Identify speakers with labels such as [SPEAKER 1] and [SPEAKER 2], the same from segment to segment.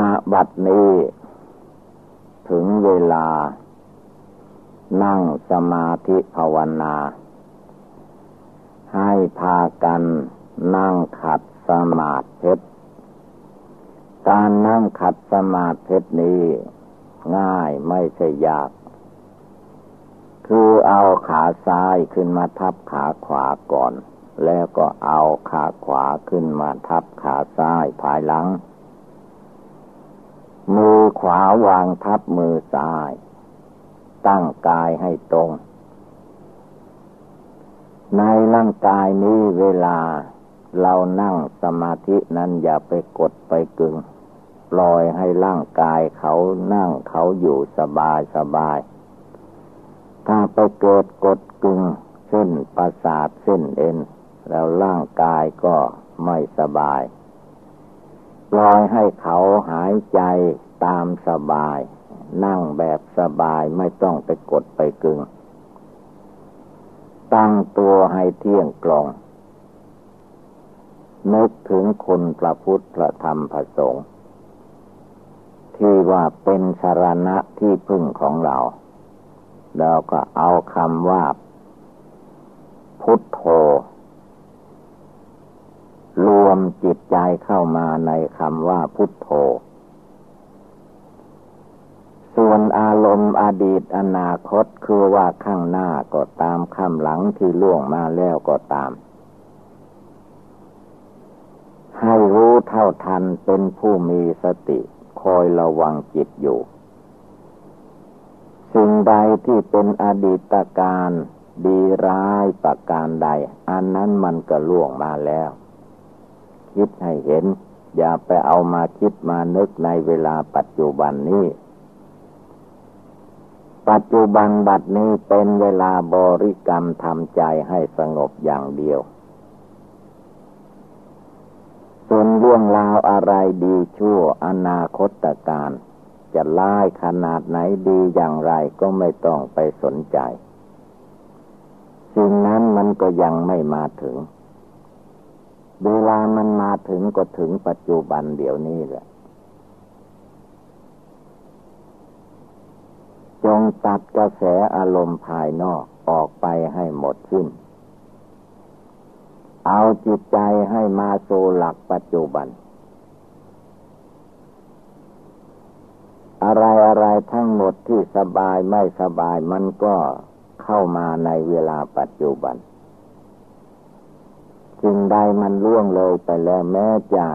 [SPEAKER 1] ณบัดนี้ ถึงเวลา นั่งสมาธิภาวนา ให้พากันนั่งขัดสมาธิการนั่งขัดสมาธินี้ ง่ายไม่ใช่ยาก คือเอาขาซ้ายขึ้นมาทับขาขวาก่อน แล้วก็เอาขาขวาขึ้นมาทับขาซ้ายภายหลัง มือขวาวางทับมือซ้าย ตั้งกายให้ตรง ในร่างกายนี้เวลาเรานั่งสมาธินั้นอย่าไปกดไปกึงปล่อยให้ร่างกายเขานั่งเขาอยู่สบายสบาย ถ้าไปเกิดกดกึงเส้นประสาทเส้นเอ็น แล้วร่างกายก็ไม่สบาย ล่อยให้เขาหายใจตามสบาย นั่งแบบสบายไม่ต้องไปกดไปกึง ตั้งตัวให้เที่ยงกลองนึกถึงคุณพระพุทธพระธรรมพระสงฆ์ที่ว่าเป็นสารณะที่พึ่งของเรา แล้วก็เอาคำว่า พุทโธ รวมจิตใจเข้ามาในคำว่าพุทโธ ส่วนอารมณ์อดีตอนาคตคือว่าข้างหน้าก็ตามข้างหลังที่ล่วงมาแล้วก็ตาม ให้รู้เท่าทันเป็นผู้มีสติคอยระวังจิตอยู่ สิ่งใดที่เป็นอดีตการดีร้ายประการใด อันนั้นมันก็ล่วงมาแล้ว คิดให้เห็น อย่าไปเอามาคิดมานึกในเวลาปัจจุบันนี้ ปัจจุบันบัดนี้เป็นเวลาบริกรรมทำใจให้สงบอย่างเดียวส่วนเรื่องราวอะไรดีชั่วอนาคตการ จะร้ายขนาดไหนดีอย่างไรก็ไม่ต้องไปสนใจ สิ่งนั้นมันก็ยังไม่มาถึง เวลามันมาถึงก็ถึงปัจจุบันเดี๋ยวนี้แหละ จงตัดกระแสอารมณ์ภายนอกออกไปให้หมดสิ้น เอาจิตใจให้มาโซหลักปัจจุบัน อะไรอะไรทั้งหมดที่สบายไม่สบายมันก็เข้ามาในเวลาปัจจุบัน สิ่งใดมันล่วงเลยไปแล้วแม้จะ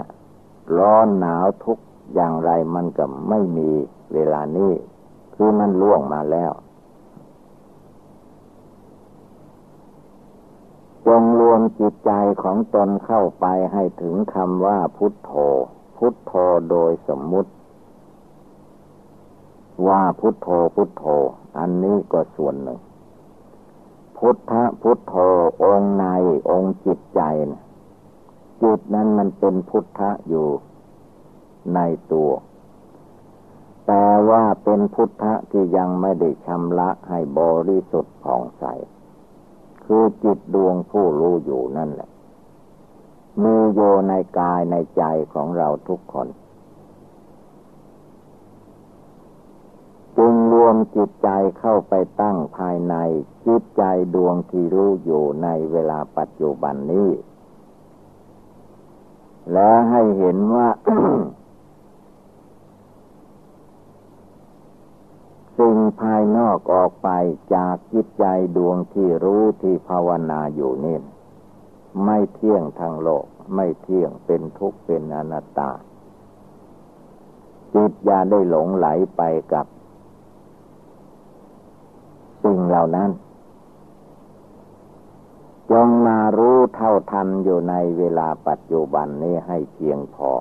[SPEAKER 1] ร้อนหนาวทุกอย่างไรมันก็ไม่มีเวลานี้ คือมันล่วงมาแล้วจงรวมจิตใจของตนเข้าไปให้ถึงคำว่าพุทโธ พุทโธโดยสมมุติ ว่าพุทโธพุทโธ อันนี้ก็ส่วนหนึ่ง พุทธพุทโธองค์ในองค์จิตใจนะจิตนั้นมันเป็นพุทธะอยู่ในตัว แต่ว่าเป็นพุทธะที่ยังไม่ได้ชำระให้บริสุทธิ์ผ่องใส คือจิตดวงผู้รู้อยู่นั่นแหละ มีโยในกายในใจของเราทุกคน จึงรวมจิตใจเข้าไปตั้งภายใน จิตใจดวงที่รู้อยู่ในเวลาปัจจุบันนี้ และให้เห็นว่า สิ่งภายนอกออกไปจากจิตใจดวงที่รู้ที่ภาวนาอยู่นี่ไม่เที่ยงทางโลก ไม่เที่ยงเป็นทุกข์เป็นอนัตตา จิตอย่าได้หลงไหลไปกับ สิ่งเหล่านั้นจงมารู้เท่าทันอยู่ในเวลาปัจจุบันนี้ให้เพียงพอ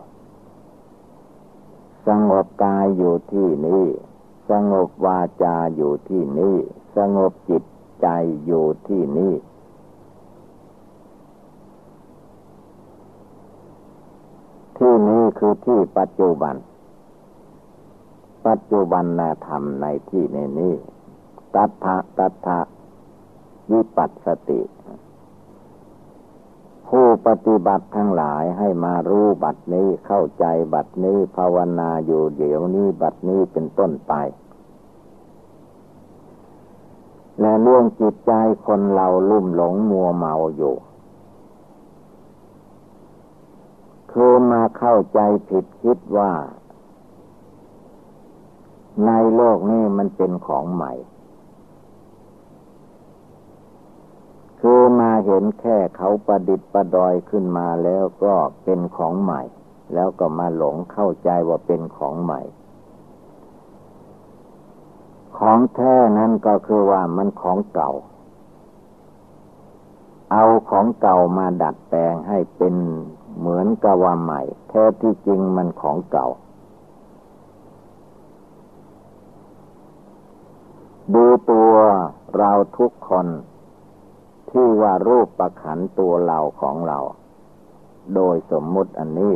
[SPEAKER 1] สงบกายอยู่ที่นี่สงบวาจาอยู่ที่นี่สงบจิตใจอยู่ที่นี่ที่นี้คือที่ปัจจุบัน ปัจจุบันนาธรรมในที่ในนี้ ตัทธะตัทธะวิปัสสติ ผู้ปฏิบัติทั้งหลายให้มารู้บัดนี้เข้าใจบัดนี้ภาวนาอยู่เดี๋ยวนี้บัดนี้เป็นต้นไป และเรื่องจิตใจคนเราลุ่มหลงมัวเมาอยู่ คือมาเข้าใจผิดคิดว่า ในโลกนี้มันเป็นของใหม่ คือมา เห็นแค่เขาประดิษฐ์ประดอยขึ้นมาแล้วก็เป็นของใหม่ แล้วก็มาหลงเข้าใจว่าเป็นของใหม่ ของแท้นั้นก็คือว่ามันของเก่า เอาของเก่ามาดัดแปลงให้เป็นเหมือนกับว่าใหม่ แท้ที่จริงมันของเก่าดูตัวเราทุกคน ที่ว่ารูปประขันตัวเราของเรา โดยสมมุติอันนี้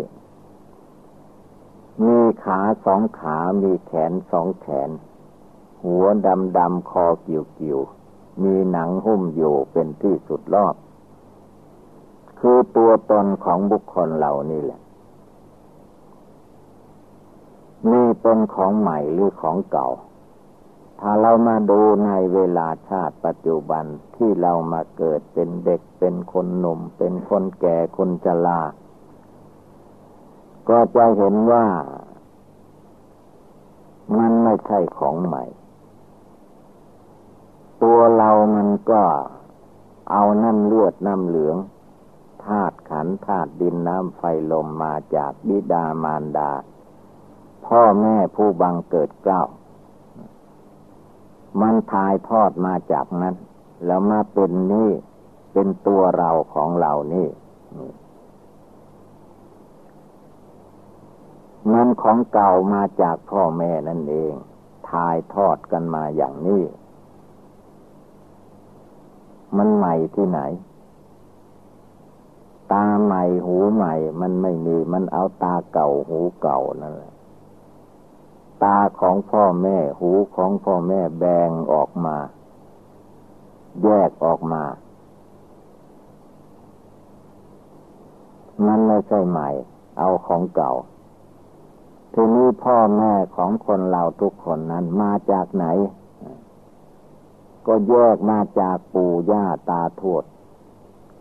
[SPEAKER 1] มีขาสองขา มีแขนสองแขน หัวดำดำคอกิ่วกิว มีหนังหุ้มอยู่เป็นที่สุดรอบ คือตัวตนของบุคคลเหล่านี้แหละนี่เป็นของใหม่หรือของเก่า ถ้าเรามาดูในเวลาชาติปัจจุบันที่เรามาเกิดเป็นเด็กเป็นคนหนุ่ม เป็นคนแก่คนชราก็จะเห็นว่ามันไม่ใช่ของใหม่ ตัวเรามันก็เอาน้ำเลือดน้ำเหลืองธาตุขันธาตุดินน้ำไฟลมมาจากบิดามารดา พ่อแม่ผู้บังเกิดเกล้า มันทายทอดมาจากนั้น แล้วมาเป็นนี่ เป็นตัวเราของเรานี่ มันของเก่ามาจากพ่อแม่นั่นเองทายทอดกันมาอย่างนี้ มันใหม่ที่ไหน ตาใหม่หูใหม่ มันไม่มี มันเอาตาเก่าหูเก่านั่นแหละ ตาของพ่อแม่ หูของพ่อแม่แบ่งออกมา แยกออกมามันไม่ใช่ใหม่ เอาของเก่า ทีนี้พ่อแม่ของคนเราทุกคนนั้นมาจากไหน ก็แยกมาจากปู่ย่าตาทวด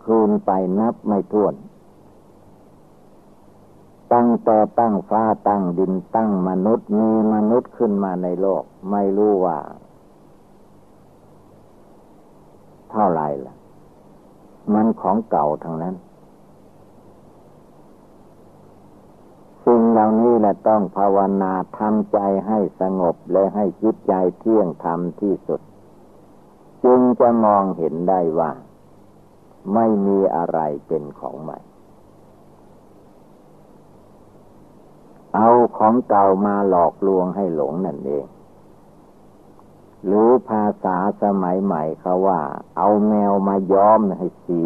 [SPEAKER 1] คืนไปนับไม่ถ้วน ตั้งต่อตั้งฟ้าตั้งดินตั้งมนุษย์มีมนุษย์ขึ้นมาในโลก ไม่รู้ว่า เท่าไรล่ะ มันของเก่าทั้งนั้น สิ่งเหล่านี้แหละต้องภาวนาทำใจให้สงบและให้จิตใจเที่ยงธรรมที่สุด จึงจะมองเห็นได้ว่า ไม่มีอะไรเป็นของใหม่ เอาของเก่ามาหลอกลวงให้หลงนั่นเอง หรือภาษาสมัยใหม่เขาว่า เอาแมวมาย้อมให้สี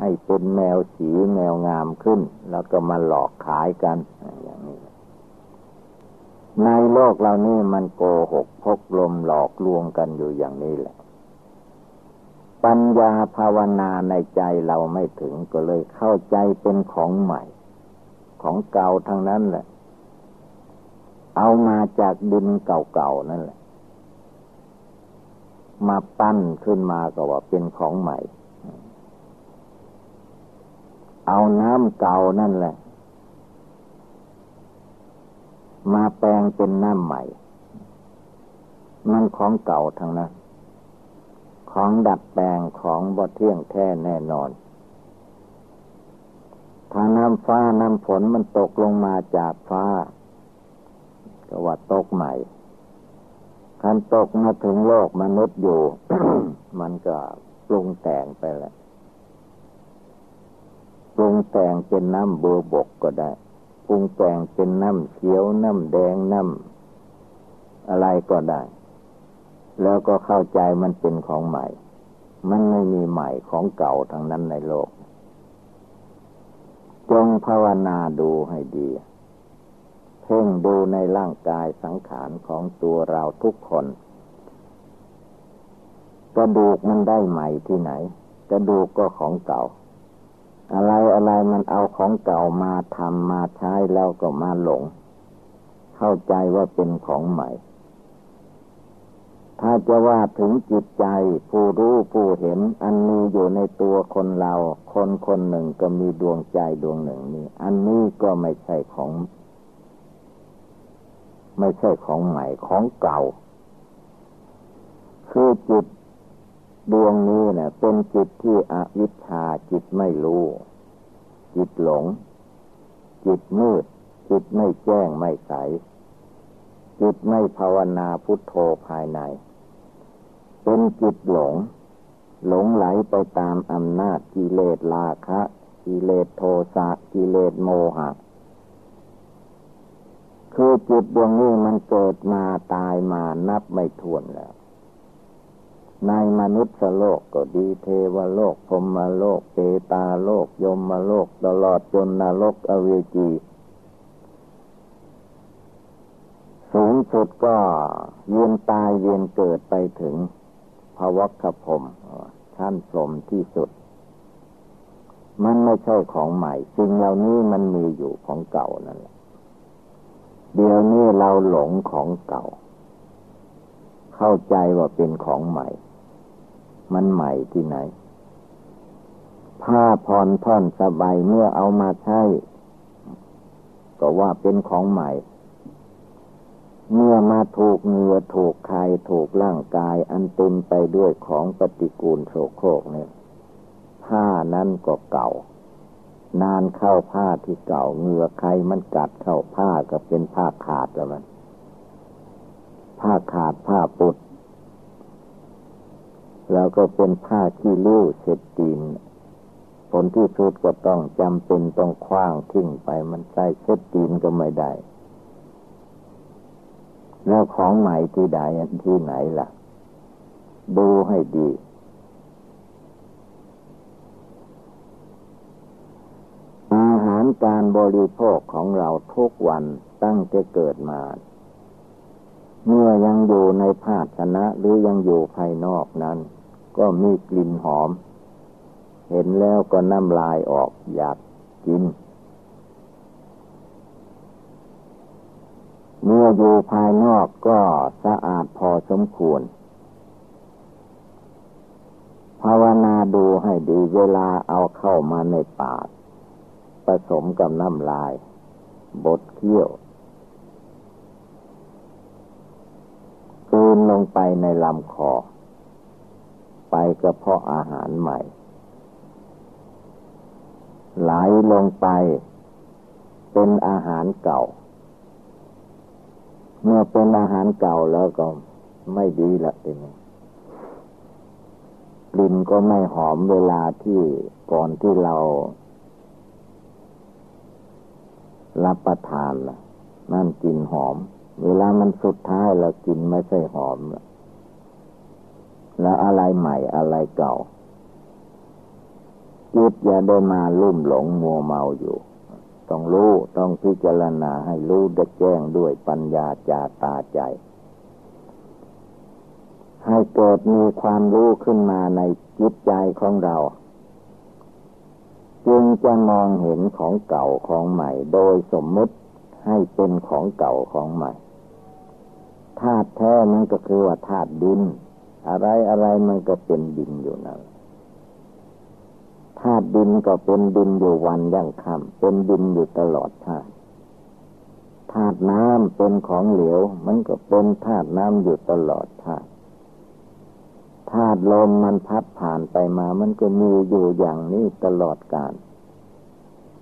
[SPEAKER 1] ให้เป็นแมวสีแมวงามขึ้น แล้วก็มาหลอกขายกันอย่างนี้ ในโลกเรานี่มันโกหกพกลมหลอกลวงกันอยู่อย่างนี้แหละ ปัญญาภาวนาในใจเราไม่ถึงก็เลยเข้าใจเป็นของใหม่ ของเก่าทั้งนั้นแหละ เอามาจากดินเก่าๆนั่นแหละ มาปั้นขึ้นมาก็ว่าเป็นของใหม่ เอาน้ำเก่านั่นแหละ มาแปลงเป็นน้ำใหม่ มันของเก่าทั้งนั้น ของดัดแปลงของบ่เที่ยงแท้แน่นอนถ้าน้ำฟ้าน้ำฝนมันตกลงมาจากฟ้า ก็ว่าตกใหม่คันตกมาถึงโลกมนุษย์อยู่ มันก็ปรุงแต่งไปแล้วปรุงแต่งเป็นน้ำเบอร์บกก็ได้ปรุงแต่งเป็นน้ำเขียวน้ำแดงน้ำอะไรก็ได้ แล้วก็เข้าใจมันเป็นของใหม่ มันไม่มีใหม่ของเก่าทั้งนั้นในโลก จงภาวนาดูให้ดี พ่งดูในร่างกายสังขารของตัวเราทุกคนกระดูกมันได้ใหม่ที่ไหนกระดูกก็ของเก่า อะไรอะไรมันเอาของเก่ามาทำมาใช้แล้วก็มาหลง เข้าใจว่าเป็นของใหม่ ถ้าจะว่าถึงจิตใจผู้รู้ผู้เห็น อันนี้อยู่ในตัวคนเรา คนคนหนึ่งก็มีดวงใจดวงหนึ่งนี่อันนี้ก็ไม่ใช่ของ ไม่ใช่ของใหม่ของเก่า คือจิตดวงนี้เนะ่ยเป็นจิตที่อวิชชาจิตไม่รู้ จิตหลง จิตมืด จิตไม่แจ้งไม่ใส จิตไม่ภาวนาพุทโธภายใน เป็นจิตหลง หลงไหลไปตามอำนาจกิเลสราคะ กิเลสโทสะกิเลสโมหะ คือจิตดวงนี้มันเกิดมาตายมานับไม่ถ้วนแล้ว ในมนุษย์โลกก็ดีเทวโลกพรมโลกเปตาโลกยมโลกตลอดจนนรกอเวจีสูงสุดก็เวียนตายเวียนเกิดไปถึงภวัคพรมชั้นสมที่สุด มันไม่ใช่ของใหม่สิ่งเหล่านี้มันมีอยู่ของเก่านั่นแหละ เดี๋ยวนี้เราหลงของเก่า เข้าใจว่าเป็นของใหม่ มันใหม่ที่ไหน ผ้าพรท่อนสบายเมื่อเอามาใช้ ก็ว่าเป็นของใหม่ เมื่อมาถูกเงือถูกใครถูกร่างกายอันต็มไปด้วยของปฏิกูลโสโครกเนี่ยผ้านั้นก็เก่า นานเข้าผ้าที่เก่าเงือใครมันกัดเข้าผ้าก็เป็นผ้าขาดแล้วมัน ผ้าขาดผ้าปุด แล้วก็เป็นผ้าขี้ริ้วเช็ดตีนผลที่สุดก็ต้องจำเป็นต้องคว้างทิ้งไปมันใส่เช็ดตีนก็ไม่ได้ แล้วของใหม่ที่ใดที่ไหนล่ะ ดูให้ดี อาหาร การบริโภคของเราทุกวันตั้งแต่เกิดมา เมื่อยังอยู่ในภาชนะหรือยังอยู่ภายนอกนั้น ก็มีกลิ่นหอม เห็นแล้วก็น้ำลายออกอยากกิน เมื่ออยู่ภายนอกก็สะอาดพอสมควรภาวนาดูให้ดีเวลาเอาเข้ามาในปาก ผสมกับน้ำลาย บดเคี้ยวกืนลงไปในลำคอ ไปก็เพาะอาหารใหม่ ไหลลงไปเป็นอาหารเก่า เมื่อเป็นอาหารเก่าแล้วก็ไม่ดีละเองกลิ่นก็ไม่หอมเวลาที่ก่อนที่เรา รับประทานล่ะนั่นกลิ่นหอม เวลามันสุดท้ายเรากินไม่ใช่หอมละแล้วอะไรใหม่อะไรเก่าจิตอย่าได้มาลุ่มหลงมัวเมาอยู่ ต้องรู้ต้องพิจารณาให้รู้ได้แจ้งด้วยปัญญาจาตาใจ ให้เกิดมีความรู้ขึ้นมาในจิตใจของเรา จึงจะมองเห็นของเก่าของใหม่ โดยสมมุติให้เป็นของเก่าของใหม่ธาตุแท้นั้นก็คือว่าธาตุดิน อะไรอะไรมันก็เป็นดินอยู่นั่นธาตุดินก็เป็นดินอยู่วันยังคำเป็นดินอยู่ตลอดชาติธาตุน้ำเป็นของเหลว มันก็เป็นธาตุน้ำอยู่ตลอดชาติ ธาตุลมมันพัดผ่านไปมา มันก็มีอยู่อย่างนี้ตลอดกาล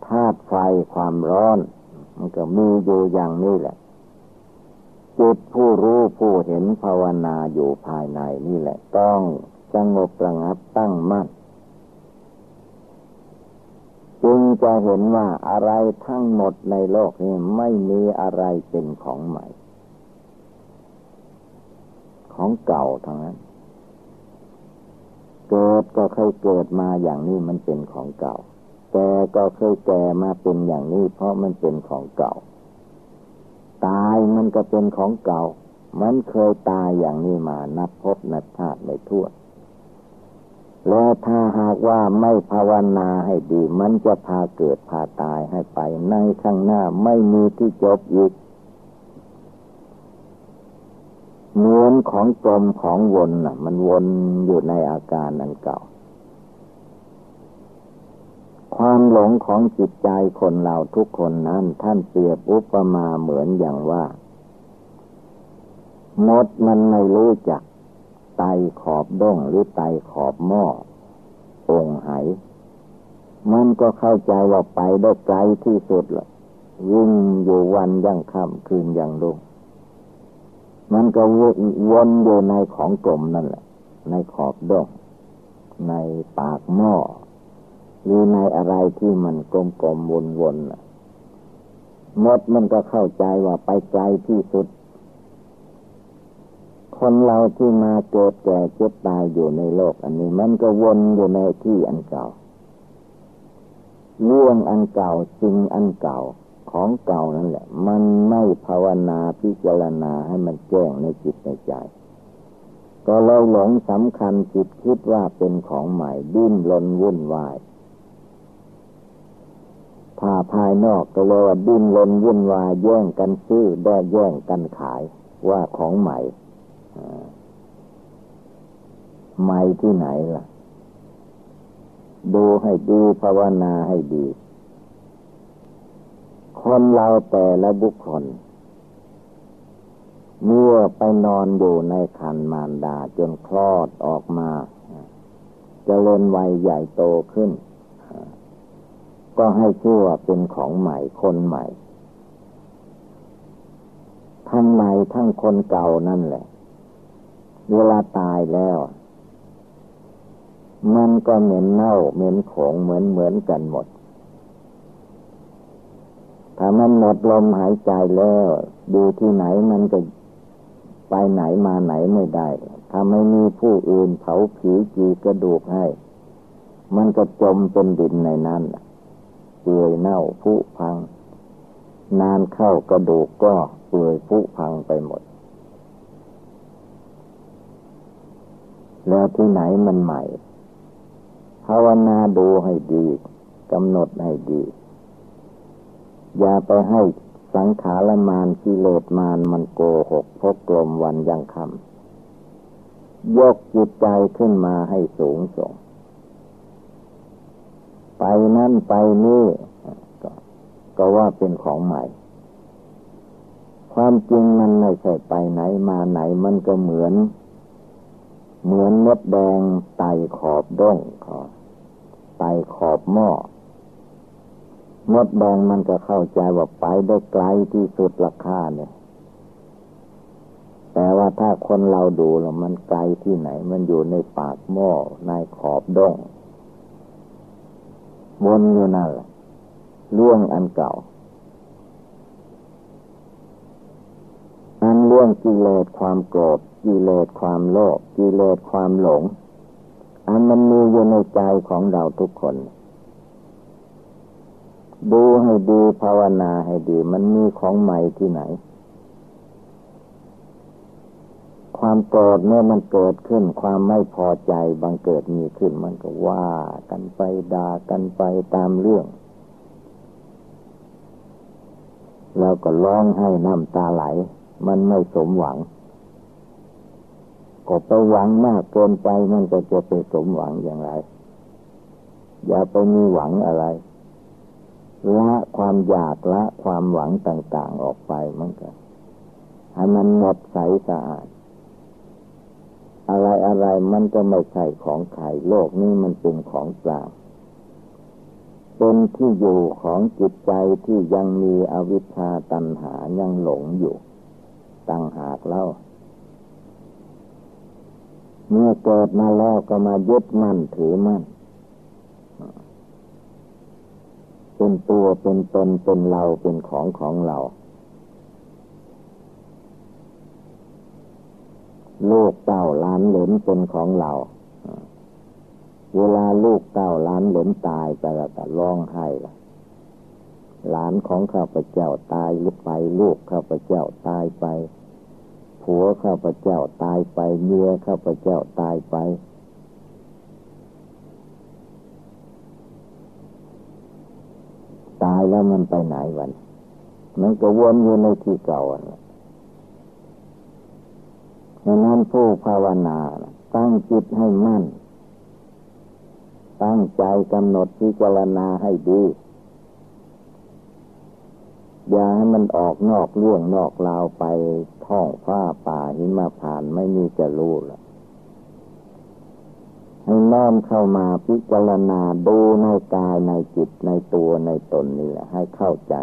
[SPEAKER 1] ธาตุไฟความร้อน มันก็มีอยู่อย่างนี้แหละจิตผู้รู้ผู้เห็นภาวนาอยู่ภายในนี่แหละ ต้องสงบระงับตั้งมั่นจึงจะเห็นว่าอะไรทั้งหมดในโลกนี้ไม่มีอะไรเป็นของใหม่ ของเก่าทั้งนั้น เกิดก็เคยเกิดมาอย่างนี้มันเป็นของเก่า แก่ก็เคยแก่มาเป็นอย่างนี้ เพราะมันเป็นของเก่า ตายมันก็เป็นของเก่า มันเคยตายอย่างนี้มานับพบนับชาติไม่ทั่วแล้วถ้าหากว่าไม่ภาวนาให้ดี มันจะพาเกิดพาตายให้ไปในข้างหน้าไม่มีที่จบอีก เหมือนของกลมของวนน่ะ มันวนอยู่ในอาการอันเก่า ความหลงของจิตใจคนเราทุกคนนั้น ท่านเปรียบอุปมาเหมือนอย่างว่ามดมันไม่รู้จักไตขอบด้งหรือไตขอบหม้อองไหมันก็เข้าใจว่าไปได้ไกลที่สุดละวิ่งอยู่วันยังค่ำคืนยังรุ่ง มันก็วนอยู่ในของกลมนั่นแหละ ในขอบดงในปากหม้อหรือในอะไรที่มันกลมกลมวนวนมดมันก็เข้าใจว่าไปไกลที่สุด คนเราที่มาเกิดแก่เจ็บตายอยู่ในโลก อันนี้ มันก็วนอยู่ในที่อันเก่าเรื่องอันเก่าสิ่งอันเก่า ของเก่านั่นแหละ มันไม่ภาวนาพิจารณาให้มันแจ้งในจิตในใจ ก็เราหลงสำคัญจิตคิดว่าเป็นของใหม่ดิ้นรนวุ่นวายถ้าภายนอกก็เลยว่าดิ้นรนวุ่นวายแย่งกันซื้อได้แย่งกันขายว่าของใหม่ไม่ที่ไหนล่ะ ดูให้ดีภาวนาให้ดี คนเราแต่ละบุคคล เมื่อไปนอนอยู่ในคันมารดาจนคลอดออกมาจเจริญวัยใหญ่โตขึ้น ก็ให้ชื่อว่าเป็นของใหม่คนใหม่ทั้งใหม่ทั้งคนเก่านั่นแหละ เวลาตายแล้วมันก็เหม็นเน่าเหม็นของเหมือนเหมือนกันหมด ถ้ามันหมดลมหายใจแล้วดูที่ไหนมันก็ไปไหนมาไหนไม่ได้ถ้าไม่มีผู้อื่นเผาผีจีกระดูกให้ มันก็จมเป็นดินในนั้นเปื่อยเน่าผุพัง นานเข้ากระดูกก็เปื่อยผุพังไปหมด แล้วที่ไหนมันใหม่ภาวนาดูให้ดีกำหนดให้ดี อย่าไปให้สังขารมานกิเลสมานมันโกหกพกกลมวันยังคำยกจิตใจขึ้นมาให้สูงส่ง ไปนั่นไปนี่กก็ว่าเป็นของใหม่ ความจริงมันไม่ใช่ไปไหนมาไหนมันก็เหมือน เหมือนมดแดงไตขอบด้งขอไตขอบหม้อ มดแดงมันก็เข้าใจว่าไปได้ไกลที่สุดราคาเนี่ย แต่ว่าถ้าคนเราดูแล้วมันไกลที่ไหน มันอยู่ในปากหม้อในขอบดงวนอยู่นั่นแหละล่วงอันเก่า อันล่วงกิเลสความโกรธกิเลสความโลภกิเลสความหลง อันมันมีอยู่ในใจของเราทุกคน ดูให้ดีภาวนาให้ดี มันมีของใหม่ที่ไหน ความโกรธเมื่อมันเกิดขึ้น ความไม่พอใจบังเกิดมีขึ้น มันก็ว่ากันไปด่ากันไปตามเรื่องเราก็ร้องให้น้ำตาไหล มันไม่สมหวัง ก็ไปหวังมากเกินไปมันก็จะไปสมหวังอย่างไร อย่าไปมีหวังอะไร ละความอยากละความหวังต่าง ๆออกไปมันก็ให้มันหมดใสสะอาด อะไรอะไรมันก็ไม่ใช่ของใครโลกนี้มันเป็นของกลางเป็นที่อยู่ของจิตใจที่ยังมีอวิชชาตัณหายังหลงอยู่ตั้งหากเล่า เมื่อเกิดมาแล้วก็มายึดมั่นถือมั่น เป็นตัวเป็นตนเป็นเราเป็นของของเรา ลูกเต้าล้านเหลนเป็นของเรา เวลาลูกเต้าล้านเหลนตายไปแล้วก็ร้องไห้ละหลานของข้าพเจ้าตายหรือไป ลูกข้าพเจ้าตายไปผัวข้าพเจ้าตายไปเมียข้าพเจ้าตายไป ตายแล้วมันไปไหนวัน มันก็วนอยู่ในที่เก่าดังนั้นผู้ภาวนาตั้งจิตให้มั่น ตั้งใจกำหนดพิจารณาให้ดี อย่าให้มันออกนอกเรื่องนอกราวไปท่องฟ้าป่าหิมะผ่านไม่มีจะรู้ละ ให้น้อมเข้ามาพิจารณาดูในกายในจิตในตัวในตนนี่แหละ ให้เข้าใจ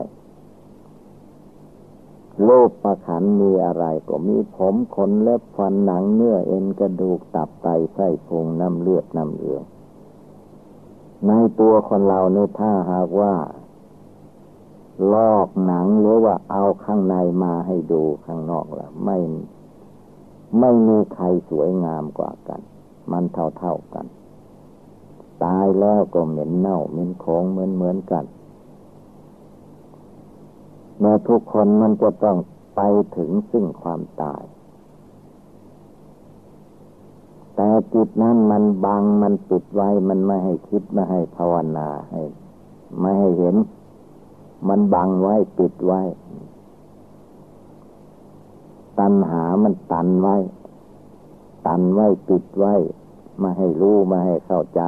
[SPEAKER 1] โลกประขันมีอะไรก็มีผมขนเล็บฟันหนังเนื้อเอ็นกระดูกตับไตไส้พุงน้ำเลือดน้ำเลือดในตัวคนเราในถ้าหากว่า ลอกหนังหรือว่าเอาข้างในมาให้ดูข้างนอกล้วไม่ไม่มีใครสวยงามกว่ากัน มันเท่าเท่ากัน ตายแล้วก็เหม็นเน่าเหม็นโคงเหมือนเหมือนกันเมื่อทุกคนมันจะต้องไปถึงซึ่งความตาย แต่จิตนั้นมันบังมันปิดไว้มันไม่ให้คิดไม่ให้ภาวนาให้ ไม่ให้เห็น มันบังไว้ปิดไว้ ตัณหามันตันไว้ ตันไว้ปิดไว้มาให้รู้มาให้เข้าใจ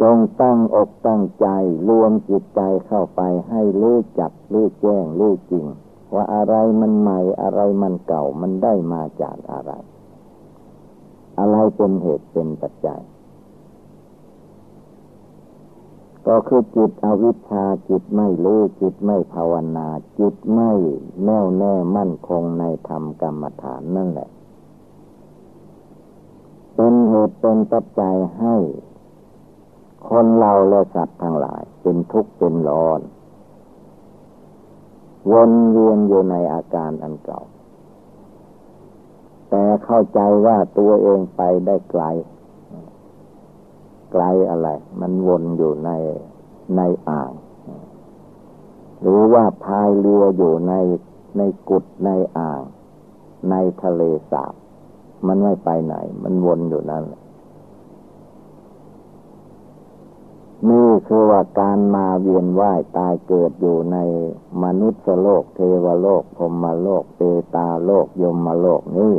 [SPEAKER 1] จงตั้งอกตั้งใจรวมจิตใจเข้าไปให้รู้จักรู้แจ้งรู้จริง ว่าอะไรมันใหม่อะไรมันเก่ามันได้มาจากอะไร อะไรเป็นเหตุเป็นปัจจัย ก็คือจิตอวิชชาจิตไม่รู้จิตไม่ภาวนา จิตไม่แน่วแน่มั่นคงในธรรมกรรมฐานนั่นแหละ เป็นตุเป็นปัจจัยให้ คนเราและสัตว์ทั้งหลาย เป็นทุกข์เป็นร้อน วนเวียนอยู่ในอาการอันเก่า แต่เข้าใจว่าตัวเองไปได้ไกล ไกลอะไร มันวนอยู่ในในอ่าง หรือว่าพายเรืออยู่ในในกุดในอ่าง ในทะเลสาบ มันไม่ไปไหน มันวนอยู่นั่นแหละนี่คือว่าการมาเวียนว่ายตายเกิดอยู่ในมนุษย์โลก เทวโลกพรมโลก เปตาโลกยมโลกนี่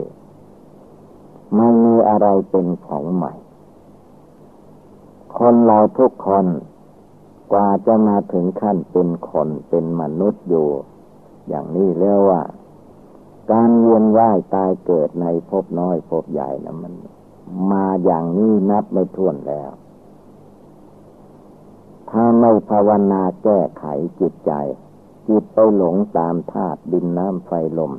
[SPEAKER 1] ไม่มีอะไรเป็นของใหม่ คนเราทุกคนกว่าจะมาถึงขั้นเป็นคนเป็นมนุษย์อยู่ อย่างนี้เรียกว่า การเวียนว่ายตายเกิดในภพน้อยภพใหญ่นะมัน มาอย่างนี้นับไม่ถ้วนแล้ว ถ้าไม่ภาวนาแก้ไขจิตใจ จิตไปหลงตามธาตุดินน้ำไฟลม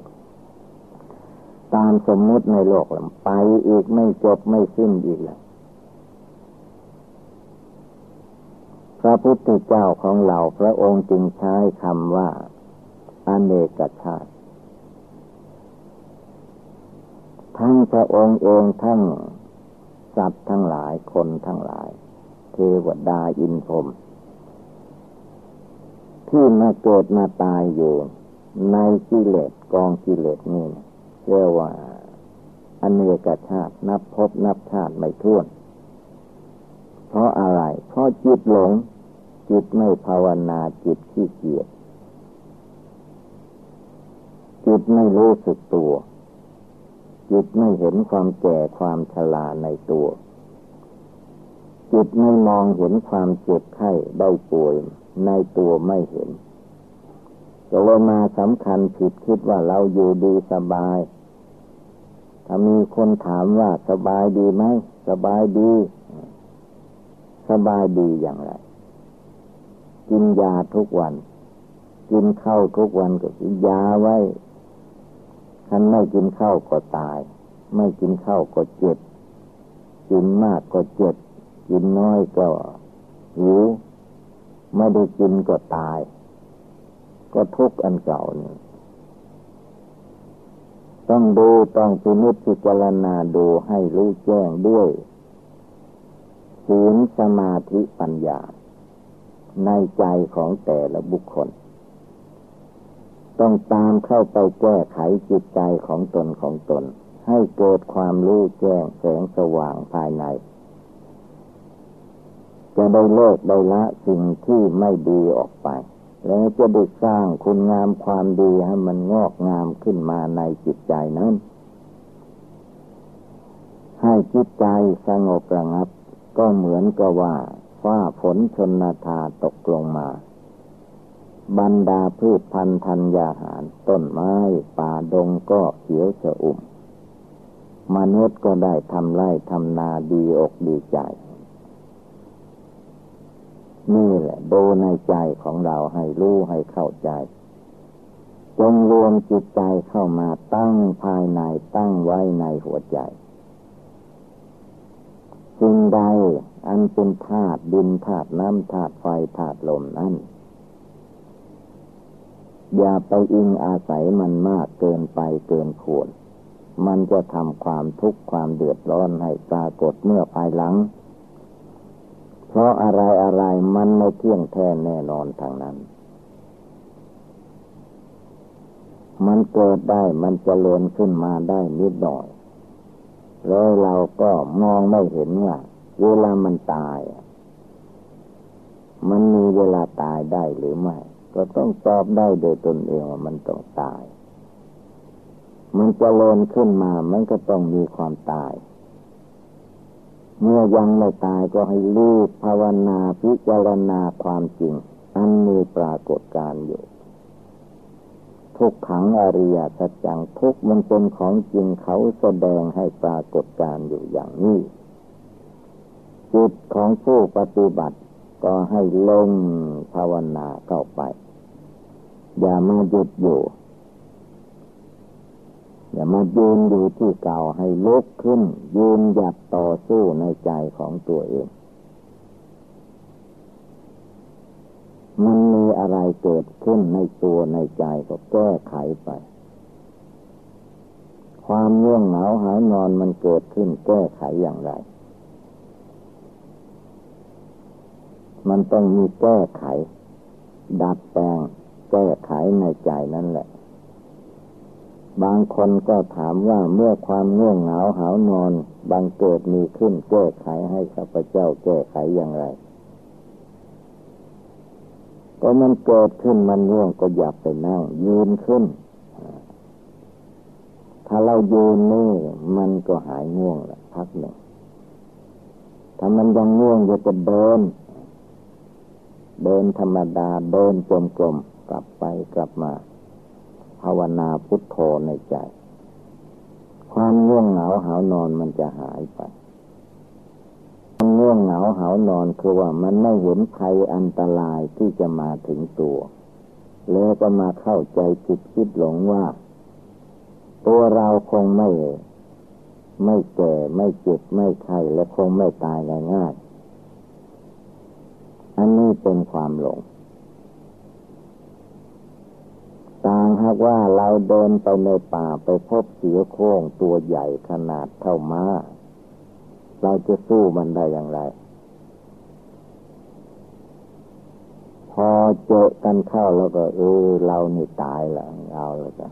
[SPEAKER 1] ตามสมมุติในโลกลไปอีกไม่จบไม่สิ้นอีกแล้วพระพุทธเจ้าของเราพระองค์จึงใช้คำว่าอเนกชาติ ทั้งพระองค์เองทั้งสัตว์ทั้งหลายคนทั้งหลาย เทวดาอินพรมที่มาเกิดมาตายอยู่ ในกิเลสกองกิเลสนี่เรียกว่าอเนกชาตินับพบนับชาติไม่ท้วน เพราะอะไร เพราะจิตหลง จิตไม่ภาวนาจิตขี้เกียจจิตไม่รู้สึกตัว จิตไม่เห็นความแก่ความชราในตัว จิตไม่มองเห็นความเจ็บไข้ได้ป่วยในตัวไม่เห็นก็เลยมาสำคัญผิดคิดว่าเราอยู่ดีสบาย ถ้ามีคนถามว่าสบายดีไหมสบายดี สบายดีอย่างไร กินยาทุกวัน กินข้าวทุกวันก็กินยาไว้ ท่านไม่กินข้าวก็ตาย ไม่กินข้าวก็เจ็บ กินมากก็เจ็บ กินน้อยก็หิว ไม่ได้กินก็ตาย ก็ทุกข์อันเก่านี่ต้องดูต้องพินิจพิจารณาดูให้รู้แจ้งด้วยศีลสมาธิปัญญา ในใจของแต่ละบุคคล ต้องตามเข้าไปแก้ไขจิตใจของตนของตน ให้เกิดความรู้แจ้งแสงสว่างภายใน จะได้เลิกได้ละสิ่งที่ไม่ดีออกไป แล้วจะได้สร้างคุณงามความดีให้มันงอกงามขึ้นมาในจิตใจนั้น ให้จิตใจสงบระงับ ก็เหมือนกับว่าฟ้าฝนชนนาทาตกลงมา บรรดาพืชพันธุ์ธัญญาหาร ต้นไม้ ป่าดงก็เขียวชอุ่ม มนุษย์ก็ได้ทำไร่ทำนาดีอกดีใจ นี่แหละดูในใจของเราให้รู้ให้เข้าใจ จงรวมจิตใจเข้ามาตั้งภายในตั้งไว้ในหัวใจสิ่งใดอันเป็นธาตุดินธาตุน้ำธาตุไฟธาตุลมนั้น อย่าไปอิงอาศัยมันมากเกินไปเกินควร มันจะทำความทุกข์ความเดือดร้อนให้ปรากฏเมื่อภายหลัง เพราะอะไรอะไรมันไม่เที่ยงแท้แน่นอนทางนั้น มันเกิดได้มันจเจริญขึ้นมาได้นิดหน่อย แล้วเราก็มองไม่เห็นว่า เวลามันตาย มันมีเวลาตายได้หรือไม่ ก็ต้องตอบได้โดยตนเองว่ามันต้องตาย มันจะเลินขึ้นมา มันก็ต้องมีความตาย เมื่อยังไม่ตายก็ให้รีบภาวนาพิจารณาความจริง อันมีปรากฏการอยู่ ทุกขังอริยสัจจังทุกมันเป็นของจริงเขาแสดงให้ปรากฏการอยู่อย่างนี้จิตของผู้ปฏิบัติ ก็ให้ลงภาวนาเข้าไป อย่ามาหยุดอยู่ อย่ามายืนอยู่ที่เก่าให้ลุกขึ้น ยืนหยัดต่อสู้ในใจของตัวเอง มันมีอะไรเกิดขึ้นในตัวในใจก็แก้ไขไป ความง่วงเหงาหานอนมันเกิดขึ้นแก้ไขอย่างไร มันต้องมีแก้ไข ดัดแปลงแก้ไขในใจนั่นแหละ บางคนก็ถามว่าเมื่อความง่วงเหงาหานอนบางเกิดมีขึ้นแก้ไขให้ข้าพเจ้าแก้ไขอย่างไร ก็มันเกิดขึ้นมันง่วงก็อย่าไปนั่ง ยืนขึ้น ถ้าเรายืนนี่มันก็หายง่วงละพักหนึ่งถ้ามันยังง่วงอยู่ก็เดิน เดินธรรมดาเดินจมกลมกลับไปกลับมา ภาวนาพุทโธในใจ ความง่วงเหงาหานอนมันจะหายไปความง่วงเหงาเหานอนคือว่ามันไม่เห็นภัยอันตรายที่จะมาถึงตัว แล้วก็มาเข้าใจผิดคิดหลงว่า ตัวเราคงไม่ไม่แก่ไม่เจ็บไม่ไข้และคงไม่ตายง่ายๆ อันนี้เป็นความหลงต่างหากว่าเราเดินไปในป่าไปพบเสือโคร่งตัวใหญ่ขนาดเท่าม้า เราจะสู้มันได้อย่างไร พอเจอกันเข้าแล้วก็ เออ เรานี่ตายแล้วเอาแล้วจะ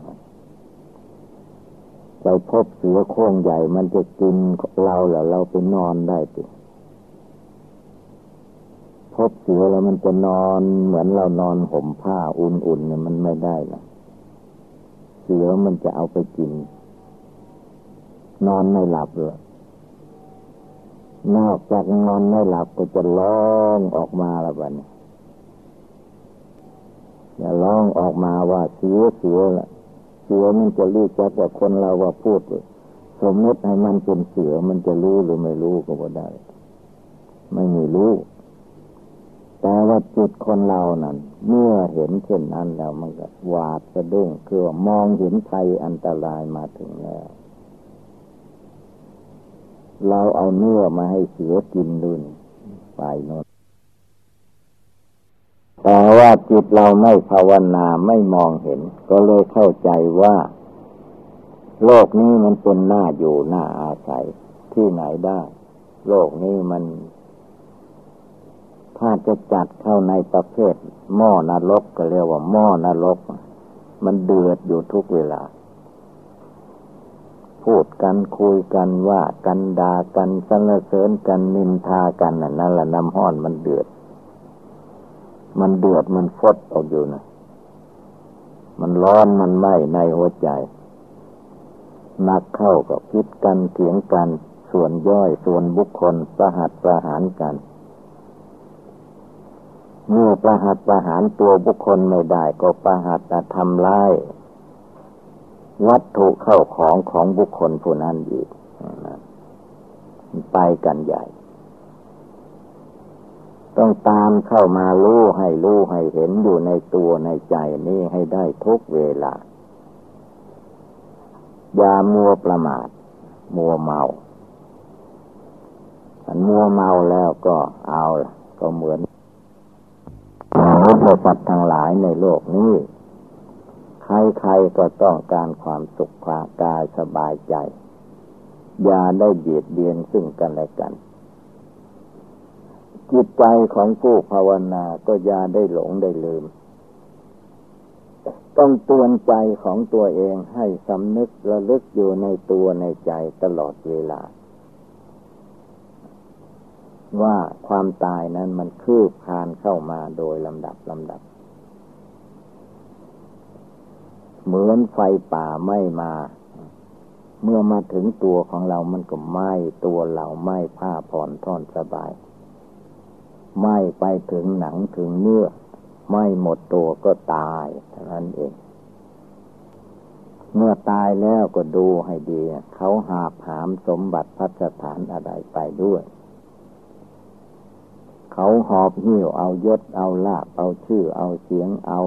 [SPEAKER 1] ไปพบเสือโค้งใหญ่มันจะกินเราแล้วเราไปนอนได้ติ พบเสือแล้วมันจะนอนเหมือนเรานอนห่มผ้าอุ่นๆเนี่ยมันไม่ได้นะเสือมันจะเอาไปกิน นอนไม่หลับเลยนอกจากนอนไม่หลับก็จะร้องออกมาแล้วบัดนี้จะร้องออกมาว่าเสียเสียละเสือมันจะรู้จักว่าคนเราว่าพูดสมมติให้มันเป็นเสือมันจะรู้หรือไม่รู้ก็บ่ได้ ไม่มีรู้ แต่ว่าจิตคนเรานั้น เมื่อเห็นเช่นนั้นแล้วมันก็หวาดสะดุ้งคือมองเห็นภัยอันตรายมาถึงแล้ว เราเอาเนื้อมาให้เสือกินดุนไปโน่นแต่ว่าจิตเราไม่ภาวนาไม่มองเห็น ก็เลยเข้าใจว่า โลกนี้มันเป็นหน้าอยู่หน้าอาศัยที่ไหนได้ โลกนี้มัน ถ้าจะจัดเข้าในประเภทหม้อนรกก็เรียกว่าหม้อนรก มันเดือดอยู่ทุกเวลา พูดกันคุยกันว่ากันดากันสรรเสริญกันนินทากันนั่นแหละน้ำห้อนมันเดือด มันเดือดมันฟดออกอยู่นะมันร้อนมันไหม้ในหัวใจนักเข้าก็คิดกันเถียงกัน ส่วนย่อยส่วนบุคคลประหัตประหารกัน เมื่อประหัตประหารตัวบุคคลไม่ได้ก็ประหัตทำร้ายวัตถุเข้าของของบุคคลผู้นั้นอีกไปกันใหญ่ ต้องตามเข้ามารู้ให้รู้ให้เห็นอยู่ในตัวในใจนี้ให้ได้ทุกเวลา อย่ามัวประมาท มัวเมาอันมัวเมาแล้วก็เอาละก็เหมือน มนุษย์สัตว์ทั้งหลายในโลกนี้ ใครๆก็ต้องการความสุขความกายสบายใจ อย่าได้เบียดเบียนซึ่งกันและกัน จิตใจของผู้ภาวนาก็อย่าได้หลงได้ลืม ต้องตือนใจของตัวเองให้สำนึกระลึกอยู่ในตัวในใจตลอดเวลา ว่าความตายนั้นมันคืบคานเข้ามาโดยลำดับลำดับ เหมือนไฟป่าไม่มา เมื่อมาถึงตัวของเรามันก็ไหม้ตัวเราไหม้ผ้าผ่อนท่อนสบายไหม่ไปถึงหนังถึงเนื้อไหม่หมดตัวก็ตายเท่านั้นเอง เมื่อตายแล้วก็ดูให้ดี เขาหาผามสมบัติพัฒฐานอะไรไปด้วย เขาหอบหิ้วเอายศเอาลาบเอาชื่อ เอาเสียงเอา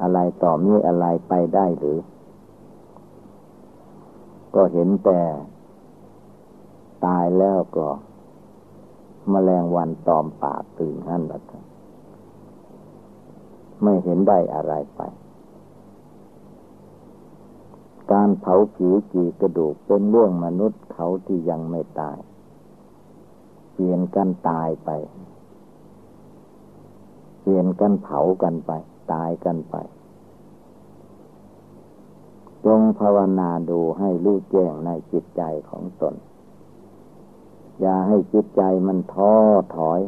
[SPEAKER 1] อะไรต่อมีอะไรไปได้หรือ ก็เห็นแต่ ตายแล้วก็มแมลงวันตอมปากตื่นนั่นแหละไม่เห็นได้อะไรไป การเผาผิวจีกระดูกเป็นเรื่องมนุษย์เขาที่ยังไม่ตาย เปลี่ยนกันตายไป เปลี่ยนกันเผากันไป ตายกันไป จงภาวนาดูให้รู้แจ้งในจิตใจของตน อย่าให้จิตใจมันท้อถอย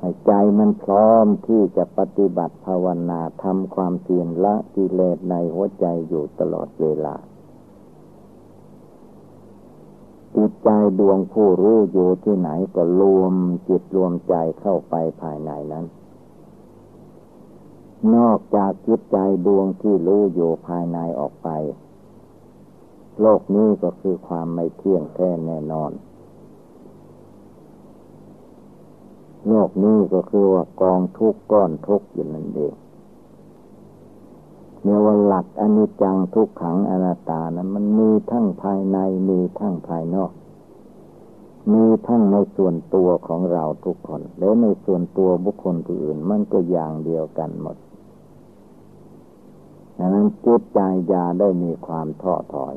[SPEAKER 1] ให้ใจมันพร้อมที่จะปฏิบัติภาวนาทำความเพียรละกิเลสในหัวใจอยู่ตลอดเวลา จิตใจดวงผู้รู้อยู่ที่ไหนก็รวมจิตรวมใจเข้าไปภายในนั้น นอกจากจิตใจดวงที่รู้อยู่ภายในออกไป โลกนี้ก็คือความไม่เที่ยงแท้แน่นอน โลกนี้ก็คือว่ากองทุกก้อนทุกอยู่นั่นเอง เนี่ยว่าหลักอนิจจังทุกขังอนัตตานะมันมีทั้งภายในมีทั้งภายนอก มีทั้งในส่วนตัวของเราทุกคน และในส่วนตัวบุคคลผู้อื่น มันก็อย่างเดียวกันหมดดังนั้นจิตใจยาได้มีความท้อถอย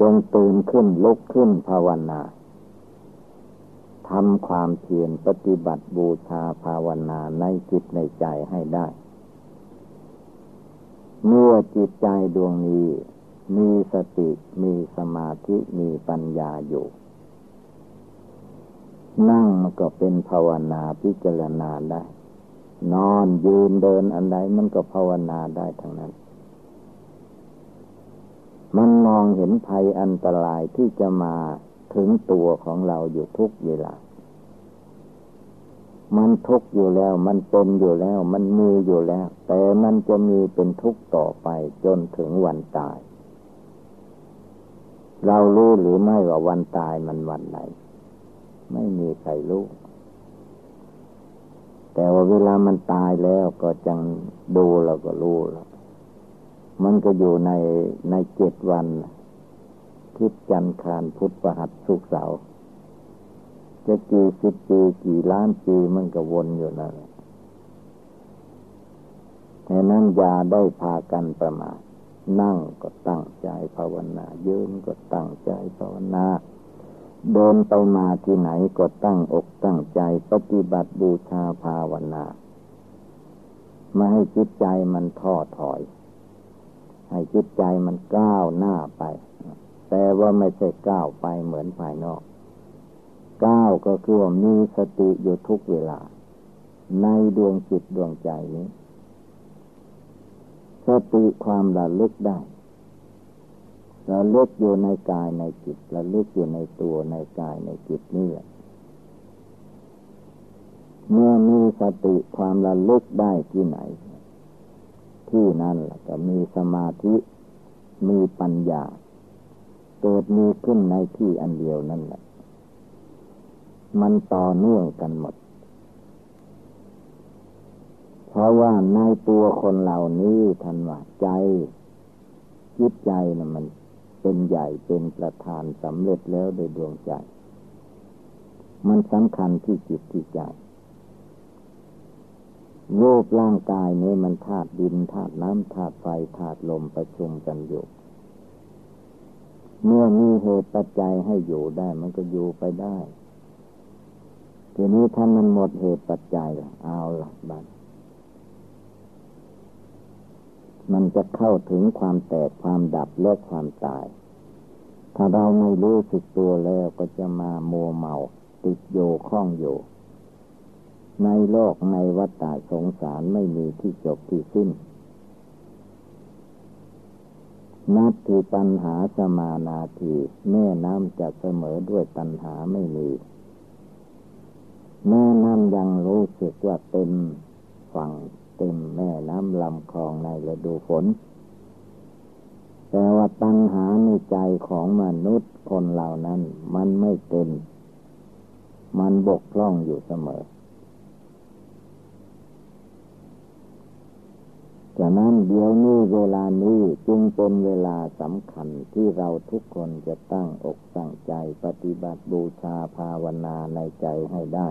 [SPEAKER 1] จงตื่นขึ้นลุกขึ้นภาวนาทำความเพียรปฏิบัติบูชาภาวนาในจิตในใจให้ได้ เมื่อจิตใจดวงนี้ มีสติมีสมาธิมีปัญญาอยู่ นั่งมันก็เป็นภาวนาพิจารณาได้ นอนยืนเดินอันใดมันก็ภาวนาได้ทั้งนั้น มันมองเห็นภัยอันตรายที่จะมาถึงตัวของเราอยู่ทุกเวลา มันทุกข์อยู่แล้ว มันเป็นอยู่แล้ว มันมีอยู่แล้ว แต่มันจะมีเป็นทุกข์ต่อไปจนถึงวันตาย เรารู้หรือไม่ว่าวันตายมันวันไหน ไม่มีใครรู้ แต่ว่าเวลามันตายแล้วก็จังดูเราก็รู้แล้วมันก็อยู่ในในเจ็ดวันทิศจันทร์คารพุทธประหัสสุกเสาร์ จะกี่สิบปีกี่ล้านปีมันก็วนอยู่นั่นแต่นั้นยาได้พากันประมาท นั่งก็ตั้งใจภาวนา ยืนก็ตั้งใจภาวนา เดินไปมาที่ไหนก็ตั้งอกตั้งใจปฏิบัติบูชาภาวนาไม่ให้จิตใจมันท้อถอย ให้จิตใจมันก้าวหน้าไป แต่ว่าไม่ใช่ก้าวไปเหมือนภายนอก ก้าก็คือว่ามีสติอยู่ทุกเวลา ในดวงจิตดวงใจนี้ สติความระลึกได้ระลึกอยู่ในกายในจิตระลึกอยู่ในตัวในกายในจิตนี่แหละเมื่อมีสติความระลึกได้ที่ไหน ที่นั่นแหละก็มีสมาธิมีปัญญาเกิดมีขึ้นในที่อันเดียวนั่นแหละ มันต่อเนื่องกันหมด เพราะว่าในตัวคนเหล่านี้ทันว่าใจจิตใจนะมันเป็นใหญ่เป็นประธานสำเร็จแล้วโดยดวงใจ มันสำคัญที่จิตที่ใจรูปร่างกายนี้มันธาตุดินธาตุน้ำธาตุไฟธาตุลมประชุมกันอยู่ เมื่อมีเหตุปัจจัยให้อยู่ได้มันก็อยู่ไปได้ ทีนี้ท่านมันหมดเหตุปัจจัยเอาละบัดมันจะเข้าถึงความแตกความดับและความตาย ถ้าเราไม่รู้สึกตัวแล้วก็จะมาโมเมา ติดโยข้องอยู่ ในโลกในวัฏฏะสงสารไม่มีที่จบที่สิ้น นับที่ปัญหาสมานาที แม่น้ำจะเสมอด้วยตัณหาไม่มี แม่น้ำยังรู้สึกว่าเต็มฝั่งเต็มแม่น้ำลำคลองในฤดูฝน แต่ว่าตัณหาในใจของมนุษย์คนเหล่านั้นมันไม่เต็ม มันบกพร่องอยู่เสมอฉะนั้นเดี๋ยวนี้เวลานี้จึงเป็นเวลาสำคัญที่เราทุกคนจะตั้งอกตั้งใจปฏิบัติบูชาภาวนาในใจให้ได้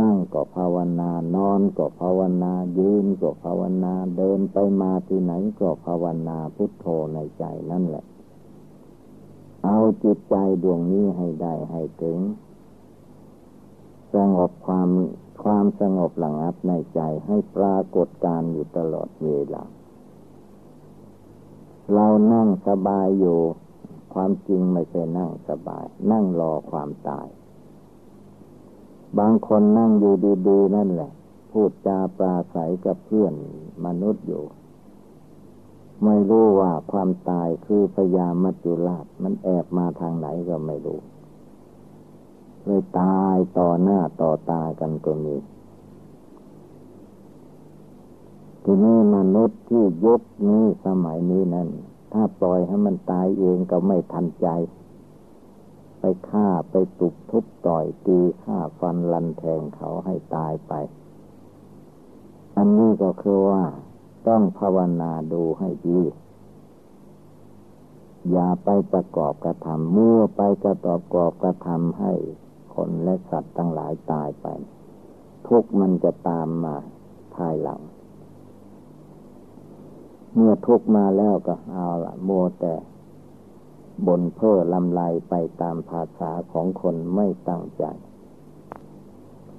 [SPEAKER 1] นั่งก็ภาวนานอนก็ภาวนายืนก็ภาวนาเดินไปมาที่ไหนก็ภาวนาพุทโธในใจนั่นแหละ เอาจิตใจดวงนี้ให้ได้ให้ถึง สงบความความสงบหลังับในใจให้ปรากฏการอยู่ตลอดเวลาเรานั่งสบายอยู่ ความจริงไม่ใช่นั่งสบาย นั่งรอความตาย บางคนนั่งอยู่ดีๆ นั่นแหละ พูดจาปราศัยกับเพื่อนมนุษย์อยู่ ไม่รู้ว่าความตายคือพยามัจจุราชมันแอบมาทางไหนก็ไม่รู้เลยตายต่อหน้าต่อตากันก็มีทีนี้มนุษย์ที่ยุคนี้สมัยนี้นั้น ถ้าปล่อยให้มันตายเองก็ไม่ทันใจ ไปฆ่าไปตุกทุบต่อยตีฆ่าฟันลันแทงเขาให้ตายไป อันนี้ก็คือว่าต้องภาวนาดูให้ดีอย่าไปประกอบกระทำมื่อไปกระประกอบกระทำให้คนและสัตว์ทั้งหลายตายไป ทุกมันจะตามมาภายหลัง เมื่อทุกมาแล้วก็เอาละโมแต่ บนเพ้อลำลายไปตามภาษาของคนไม่ตั้งใจ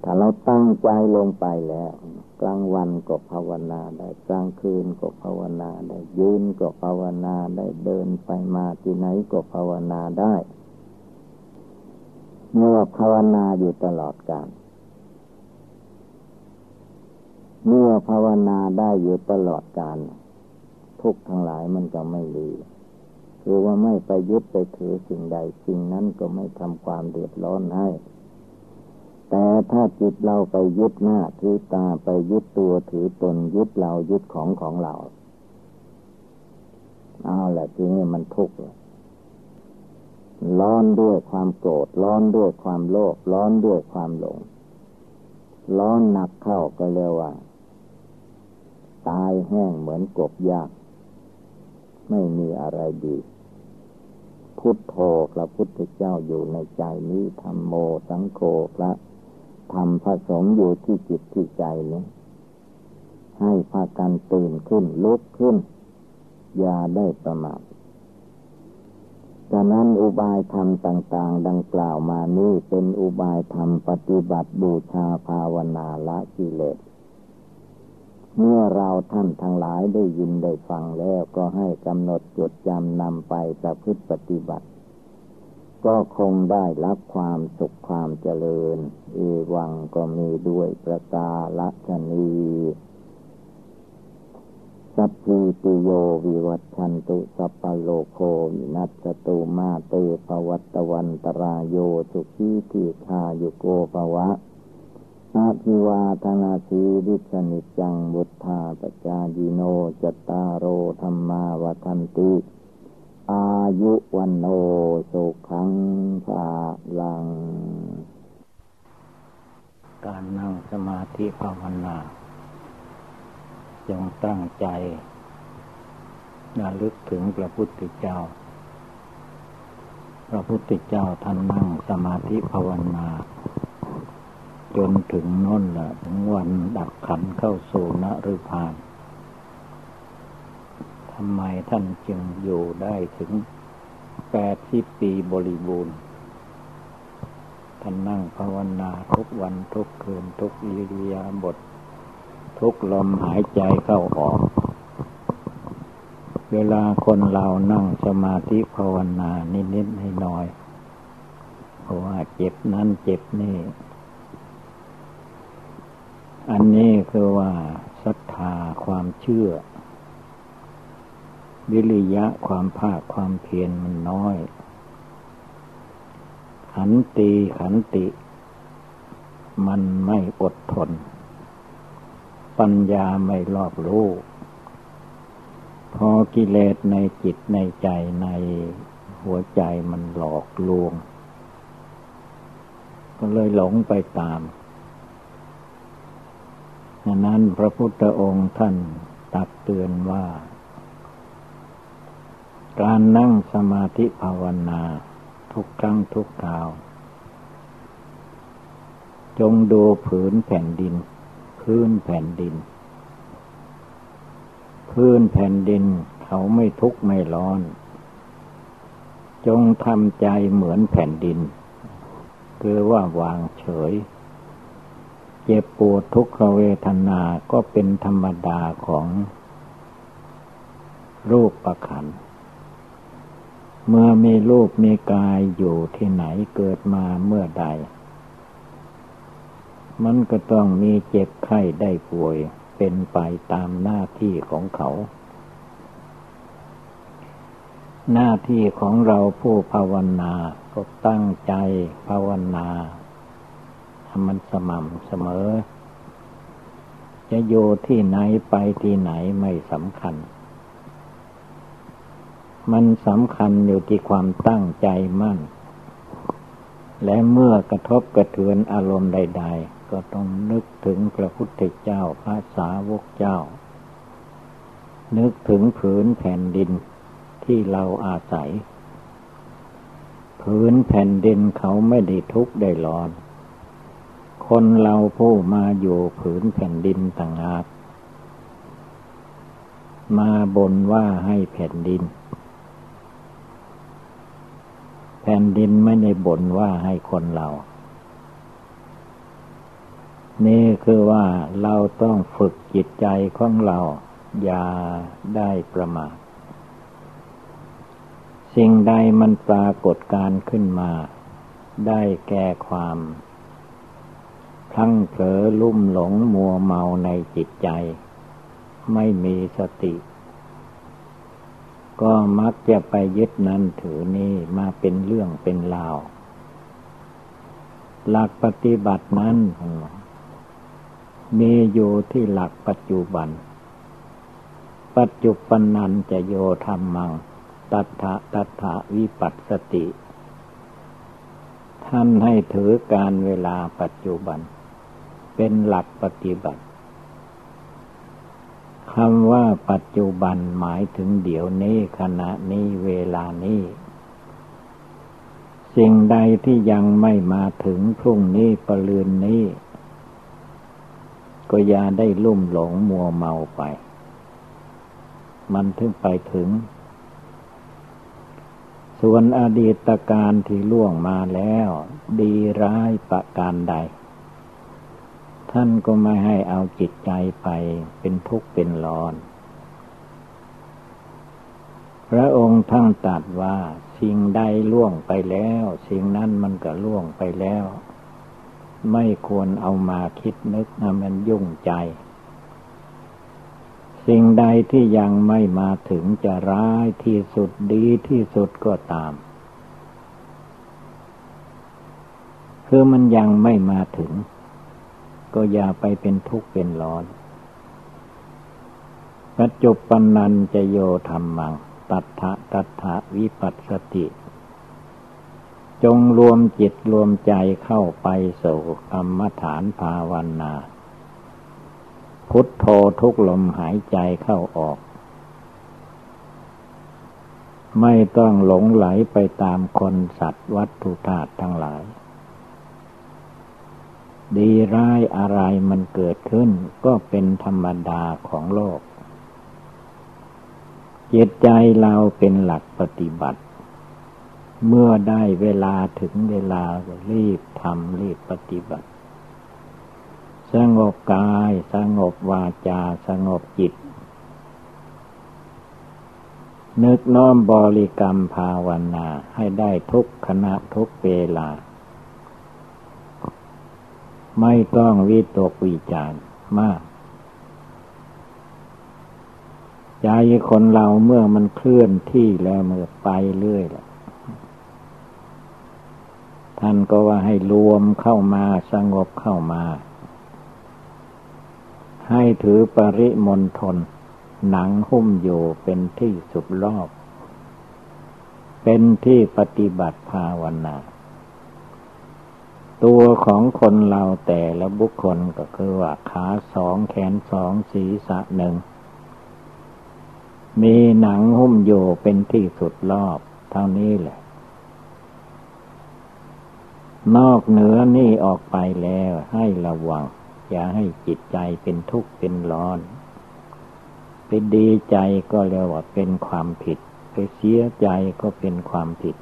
[SPEAKER 1] ถ้าเราตั้งใจลงไปแล้ว กลางวันก็ภาวนาได้ กลางคืนก็ภาวนาได้ ยืนก็ภาวนาได้เดินไปมาที่ไหนก็ภาวนาได้เมื่อภาวนาอยู่ตลอดกาลเมื่อภาวนาได้อยู่ตลอดกาลทุกทั้งหลายมันก็ไม่ดี คือว่าไม่ไปยึดไปถือสิ่งใด สิ่งนั้นก็ไม่ทำความเดือดร้อนให้ แต่ถ้าจิตเราไปยึดหน้าถือตาไปยึดตัวถือตนยึดเรายึดของของเราเอาแหละทีนี้มันทุกข์ร้อนด้วยความโกรธร้อนด้วยความโลภร้อนด้วยความหลง ร้อนหนักเข้าก็เรียกว่า ตายแห้งเหมือนกบยาก ไม่มีอะไรดี พุทโธพระพุทธเจ้าอยู่ในใจนี้ธรรมโมสังโฆพระธรรมผสมอยู่ที่จิตที่ใจนี้ให้พากันตื่นขึ้นลุกขึ้น อย่าได้ประมาทฉะนั้นอุบายธรรมต่าง ๆ ดังกล่าวมานี้เป็นอุบายธรรมปฏิบัติบูชาภาวนาละกิเลส เมื่อเราท่านทั้งหลายได้ยินได้ฟังแล้วก็ให้กำหนดจดจำนำไปประพฤติปฏิบัติ ก็คงได้รับความสุขความเจริญ เอวังก็มีด้วยประกาละชนีสัพพิติโยวิวัตชันตุสัพพโลโควินัสตุมาเตภวัตวันตรายโยสุขีติคายุโกภวะ อาภิวาธนาสีริสนิจังบุทธาปจายิโนจตารโรธรรมาวันติ อายุวันโนสุขังภาลัง การนั่งสมาธิภาวนา จงตั้งใจระลึกถึงพระพุทธเจ้า พระพุทธเจ้าท่านนั่งสมาธิภาวนา จนถึงน้นละถึงวันดับขันเข้าสู่นฤพานทำไมท่านจึงอยู่ได้ถึงแปดสิบปีบริบูรณ์ ท่านนั่งภาวนาทุกวันทุกคืนทุกอิริยาบถทุกลมหายใจเข้าออก เวลาคนเรานั่งสมาธิภาวนานิดๆให้น้อยเพราะว่าเจ็บนั้นเจ็บนี่ อันนี้คือว่าศรัทธาความเชื่อ วิริยะความภาคความเพียรมันน้อย ขันตีขันติ มันไม่อดทน ปัญญาไม่รอบรู้พอกิเลสในจิตในใจในหัวใจมันหลอกลวง ก็เลยหลงไปตาม ดังนั้นพระพุทธองค์ท่านตักเตือนว่า การนั่งสมาธิภาวนาทุกครั้งทุกคราว จงดูผืนแผ่นดิน พื้นแผ่นดิน พื้นแผ่นดินเขาไม่ทุกข์ไม่ร้อน จงทำใจเหมือนแผ่นดิน คือว่าวางเฉย เจ็บปวดทุกขเวทนาก็เป็นธรรมดาของรูปประคัน เมื่อมีรูปมีกายอยู่ที่ไหนเกิดมาเมื่อใด มันก็ต้องมีเจ็บไข้ได้ป่วยเป็นไปตามหน้าที่ของเขา หน้าที่ของเราผู้ภาวนาก็ตั้งใจภาวนา มันสม่ำเสมอ จะอยู่ที่ไหนไปที่ไหนไม่สำคัญ มันสำคัญอยู่ที่ความตั้งใจมั่น และเมื่อกระทบกระเทือนอารมณ์ใด ๆ ก็ต้องนึกถึงพระพุทธเจ้าพระสาวกเจ้า นึกถึงผืนแผ่นดินที่เราอาศัย ผืนแผ่นดินเขาไม่ได้ทุกข์ได้ร้อน คนเราผู้มาอยู่ผืนแผ่นดินต่างหากมาบนว่าให้แผ่นดิน แผ่นดินไม่ได้บ่นว่าให้คนเรา นี่คือว่าเราต้องฝึกจิตใจของเรา อย่าได้ประมาทสิ่งใดมันปรากฏการขึ้นมา ได้แก่ความ ทั้งเผลอลุ่มหลงมัวเมาในจิตใจ ไม่มีสติ ก็มักจะไปยึดนั้นถือนี่มาเป็นเรื่องเป็นราว หลักปฏิบัตินั้น มีอยู่ที่หลักปัจจุบัน ปัจจุบันนันจะโยธรรมัง ตัทะตัทะวิปัสสติท่านให้ถือการเวลาปัจจุบัน เป็นหลักปฏิบัติคำว่าปัจจุบันหมายถึงเดี๋ยวนี้ขณะนี้เวลานี้ สิ่งใดที่ยังไม่มาถึงพรุ่งนี้ปลืนนี้ ก็อย่าได้ลุ่มหลงมัวเมาไป มันถึงไปถึง ส่วนอดีตการที่ล่วงมาแล้ว ดีร้ายประการใด ท่านก็ไม่ให้เอาจิตใจไปเป็นทุกข์เป็นร้อน พระองค์ทั้งตัดว่าสิ่งใดล่วงไปแล้ว สิ่งนั้นมันก็ล่วงไปแล้ว ไม่ควรเอามาคิดนึกนะมันยุ่งใจ สิ่งใดที่ยังไม่มาถึงจะร้ายที่สุดดีที่สุดก็ตาม คือมันยังไม่มาถึง ก็อย่าไปเป็นทุกข์เป็นร้อน ปัจจุบันนันจะโยธรรมัง ตัทธะตัทธะวิปัสสติ จงรวมจิตรวมใจเข้าไปสู่กรรมฐานภาวนา พุทโธทุกลมหายใจเข้าออก ไม่ต้องหลงไหลไปตามคนสัตว์วัตถุธาตุทั้งหลาย ดีร้ายอะไรมันเกิดขึ้น ก็เป็นธรรมดาของโลก จิตใจเราเป็นหลักปฏิบัติ เมื่อได้เวลาถึงเวลารีบทำรีบปฏิบัติ สงบกายสงบวาจาสงบจิต นึกน้อมบริกรรมภาวนาให้ได้ทุกขณะทุกเวลา ไม่ต้องวิตกวิจารมาก ใจคนเราเมื่อมันเคลื่อนที่แล้วมันไปเรื่อยแหละท่านก็ว่าให้รวมเข้ามาสงบเข้ามา ให้ถือปริมณฑลหนังหุ้มอยู่เป็นที่สุดรอบ เป็นที่ปฏิบัติภาวนา ตัวของคนเราแต่ละบุคคลก็คือว่าขาสองแขนสองศีรษะหนึ่ง มีหนังหุ้มโยเป็นที่สุดรอบเท่านี้แหละ นอกเหนือนี่ออกไปแล้วให้ระวัง อย่าให้จิตใจเป็นทุกข์เป็นร้อนไปดีใจก็เรียกว่าเป็นความผิด ไปเสียใจก็เป็นความผิด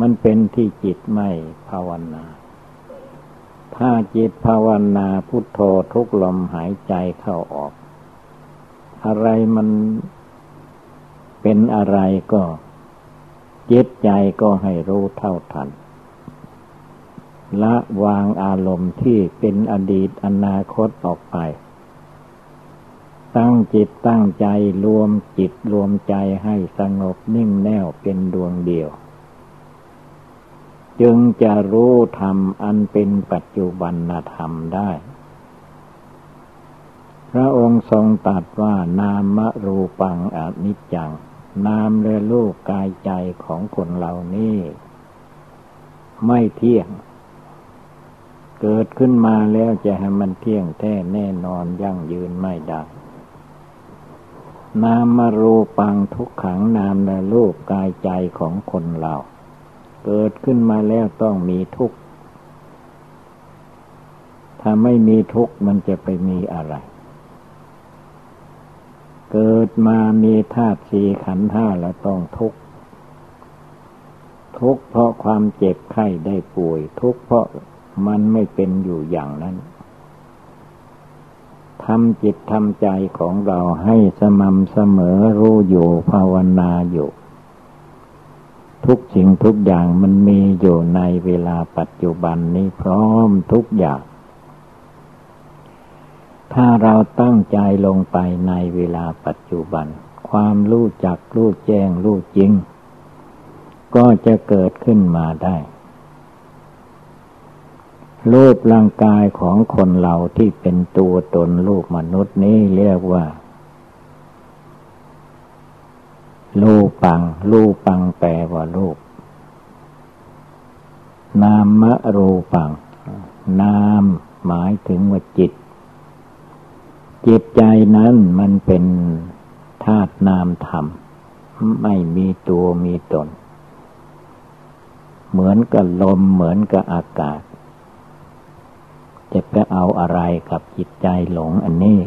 [SPEAKER 1] มันเป็นที่จิตไม่ภาวนา ถ้าจิตภาวนาพุทโธทุกลมหายใจเข้าออก อะไรมันเป็นอะไรก็จิตใจก็ให้รู้เท่าทัน ละวางอารมณ์ที่เป็นอดีตอนาคตออกไป ตั้งจิตตั้งใจรวมจิตรวมใจให้สงบนิ่งแน่วเป็นดวงเดียว จึงจะรู้ธรรมอันเป็นปัจจุบันธรรมได้ พระองค์ทรงตรัสว่านามรูปังอนิจจัง นามและรูปกายใจของคนเหล่านี้ ไม่เที่ยง เกิดขึ้นมาแล้วจะให้มันเที่ยงแท้แน่นอนยั่งยืนไม่ได้นามรูปังทุกขังนามและรูปกายใจของคนเรา เกิดขึ้นมาแล้วต้องมีทุกข์ ถ้าไม่มีทุกข์มันจะไปมีอะไร เกิดมามีธาตุสี่ขันธ์ห้าแล้วต้องทุกข์ ทุกข์เพราะความเจ็บไข้ได้ป่วย ทุกข์เพราะมันไม่เป็นอยู่อย่างนั้นทำจิตทำใจของเราให้สม่ำเสมอรู้อยู่ภาวนาอยู่ ทุกสิ่งทุกอย่างมันมีอยู่ในเวลาปัจจุบันนี้พร้อมทุกอย่าง ถ้าเราตั้งใจลงไปในเวลาปัจจุบัน ความรู้จักรู้แจ้งรู้จริง ก็จะเกิดขึ้นมาได้รูปร่างกายของคนเราที่เป็นตัวตนรูปมนุษย์นี้เรียกว่า รูปัง รูปังแปลว่ารูป นามะรูปัง นามหมายถึงว่าจิต จิตใจนั้นมันเป็นธาตุนามธรรม ไม่มีตัวมีตน เหมือนกับลมเหมือนกับอากาศ จะไปเอาอะไรกับจิตใจหลงอันนี้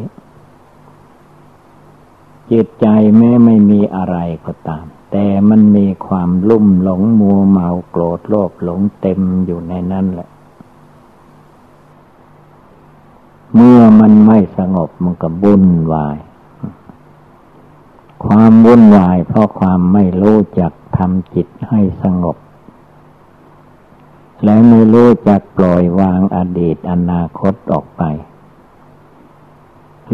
[SPEAKER 1] จิตใจแม้ไม่มีอะไรก็ตาม แต่มันมีความลุ่มหลงมัวเมาโกรธโลภหลงเต็มอยู่ในนั้นแหละ เมื่อมันไม่สงบมันก็บุ่นวาย ความวุ่นวายเพราะความไม่รู้จักทำจิตให้สงบ และไม่รู้จักปล่อยวางอดีตอนาคตออกไป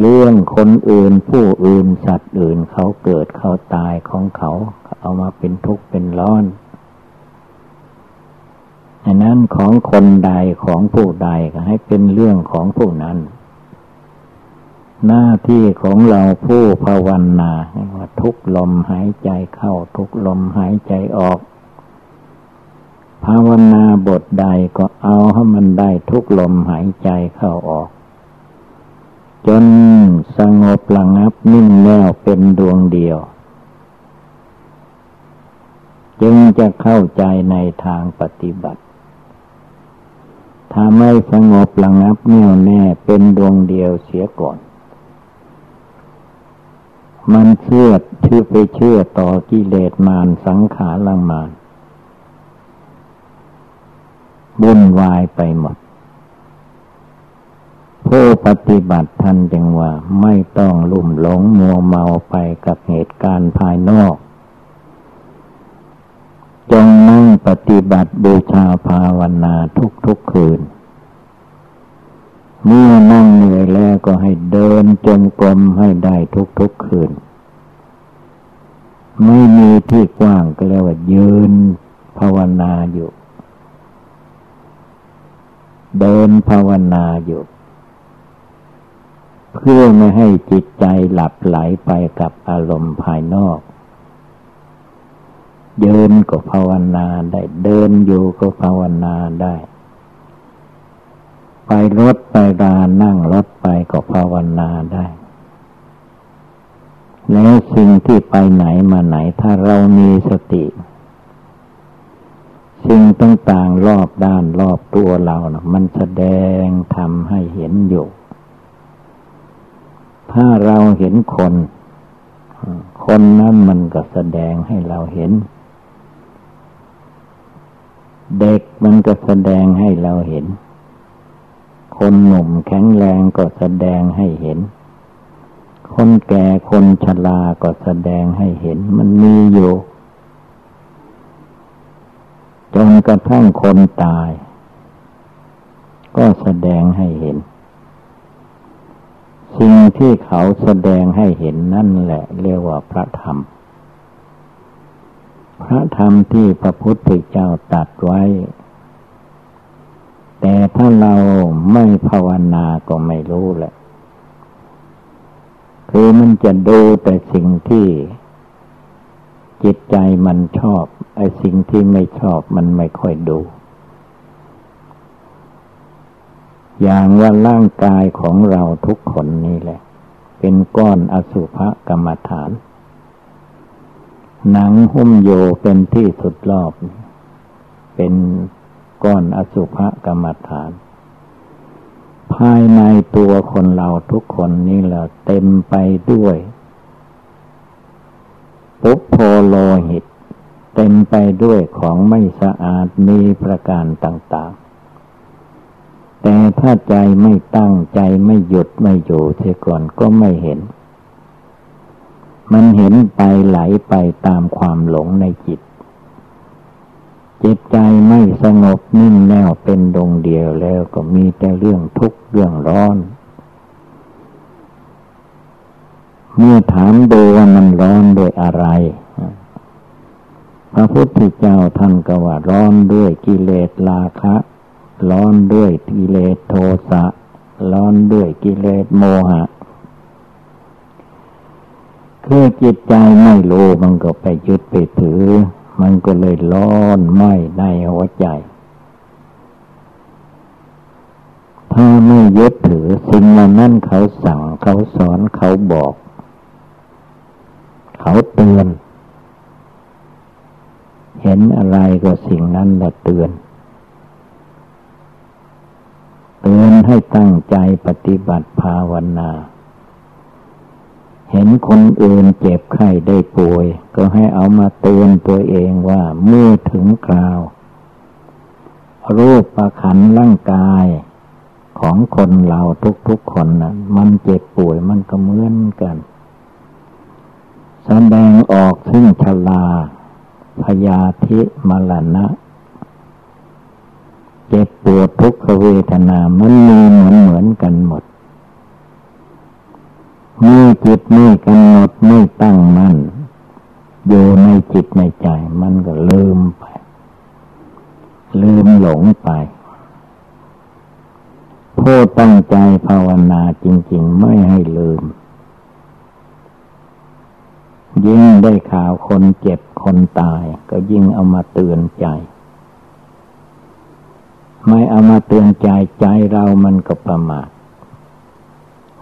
[SPEAKER 1] เรื่องคนอื่นผู้อื่นสัตว์อื่นเขาเกิดเขาตายของเขาเอามาเป็นทุกข์เป็นร้อนอันนั้นของคนใดของผู้ใดก็ให้เป็นเรื่องของผู้นั้น หน้าที่ของเราผู้ภาวนาว่าทุกลมหายใจเข้าทุกลมหายใจออก ภาวนาบทใดก็เอาให้มันได้ทุกลมหายใจเข้าออก จนสงบระงับนิ่งแน่วเป็นดวงเดียว จึงจะเข้าใจในทางปฏิบัติ ถ้าไม่สงบระงับแน่วแน่เป็นดวงเดียวเสียก่อน มันเชื่อชื่อไปเชื่อต่อกิเลสมารสังขารลังมารวุ่นวายไปหมด ผู้ปฏิบัติท่านจึงว่าไม่ต้องลุ่มหลงมัวเมาไปกับเหตุการณ์ภายนอก จงนั่งปฏิบัติบูชาภาวนาทุกๆคืน เมื่อนั่งเหนื่อยแล้วก็ให้เดินจงกรมให้ได้ทุกๆคืน ไม่มีที่กว้างก็เรียกว่ายืนภาวนาอยู่ เดินภาวนาอยู่ เพื่อไม่ให้จิตใจหลับไหลไปกับอารมณ์ภายนอกเดินก็ภาวนาได้ เดินอยู่ก็ภาวนาได้ ไปรถไปรานั่งรถไปก็ภาวนาได้ แล้วสิ่งที่ไปไหนมาไหนถ้าเรามีสติ สิ่งต่างๆรอบด้านรอบตัวเรานะมันแสดงทำให้เห็นอยู่ ถ้าเราเห็นคน คนนั้นมันก็แสดงให้เราเห็น เด็กมันก็แสดงให้เราเห็น คนหนุ่มแข็งแรงก็แสดงให้เห็น คนแก่คนชราก็แสดงให้เห็น มันมีอยู่จนกระทั่งคนตาย ก็แสดงให้เห็น สิ่งที่เขาแสดงให้เห็นนั่นแหละเรียกว่าพระธรรม พระธรรมที่พระพุทธเจ้าตัดไว้ แต่ถ้าเราไม่ภาวนาก็ไม่รู้แหละ คือมันจะดูแต่สิ่งที่จิตใจมันชอบ ไอ้สิ่งที่ไม่ชอบมันไม่ค่อยดู อย่างว่าร่างกายของเราทุกคนนี่แหละ เป็นก้อนอสุภกรรมฐาน หนังหุ้มโยเป็นที่สุดรอบ เป็นก้อนอสุภกรรมฐาน ภายในตัวคนเราทุกคนนี่แหละเต็มไปด้วยปุโพโลหิต เต็มไปด้วยของไม่สะอาดมีประการต่าง ๆ แต่ถ้าใจไม่ตั้งใจไม่หยุดไม่อยู่เสียก่อนก็ไม่เห็น มันเห็นไปไหลไปตามความหลงในจิต จิตใจไม่สงบนิ่งแน่วเป็นดงเดียวแล้วก็มีแต่เรื่องทุกข์เรื่องร้อน เมื่อถามดูว่ามันร้อนด้วยอะไรพระพุทธเจ้าท่านก็ว่าร้อนด้วยกิเลสราคะ ร้อนด้วยกิเลสโทสะ ร้อนด้วยกิเลสโมหะ คือจิตใจไม่รู้มันก็ไปยึดไปถือ มันก็เลยร้อนไหมในหัวใจ ถ้าไม่ยึดถือสิ่งนั้นเขาสั่งเขาสอนเขาบอก เขาเตือน เห็นอะไรก็สิ่งนั้นละเตือน เตือนให้ตั้งใจปฏิบัติภาวนา เห็นคนอื่นเจ็บไข้ได้ป่วย ก็ให้เอามาเตือนตัวเองว่าเมื่อถึงคราว รูปประขันร่างกายของคนเราทุกๆคนนะมันเจ็บป่วยมันก็เหมือนกันแสดงออกซึ่งชลาพยาธิมรณะ เจ็บปวดทุกขเวทนา มันมีเหมือนเหมือนกันหมดเมื่อจิตไม่กำหนดไม่ตั้งมัน่นอยู่ในจิตในใจ มันก็ลืมไป ลืมหลงไปผู้ตั้งใจภาวนาจริง ๆ ไม่ให้ลืม ยิ่งได้ข่าวคนเจ็บคนตาย ก็ยิ่งเอามาเตือนใจ ไม่เอามาเตือนใจใจเรามันก็ประมาท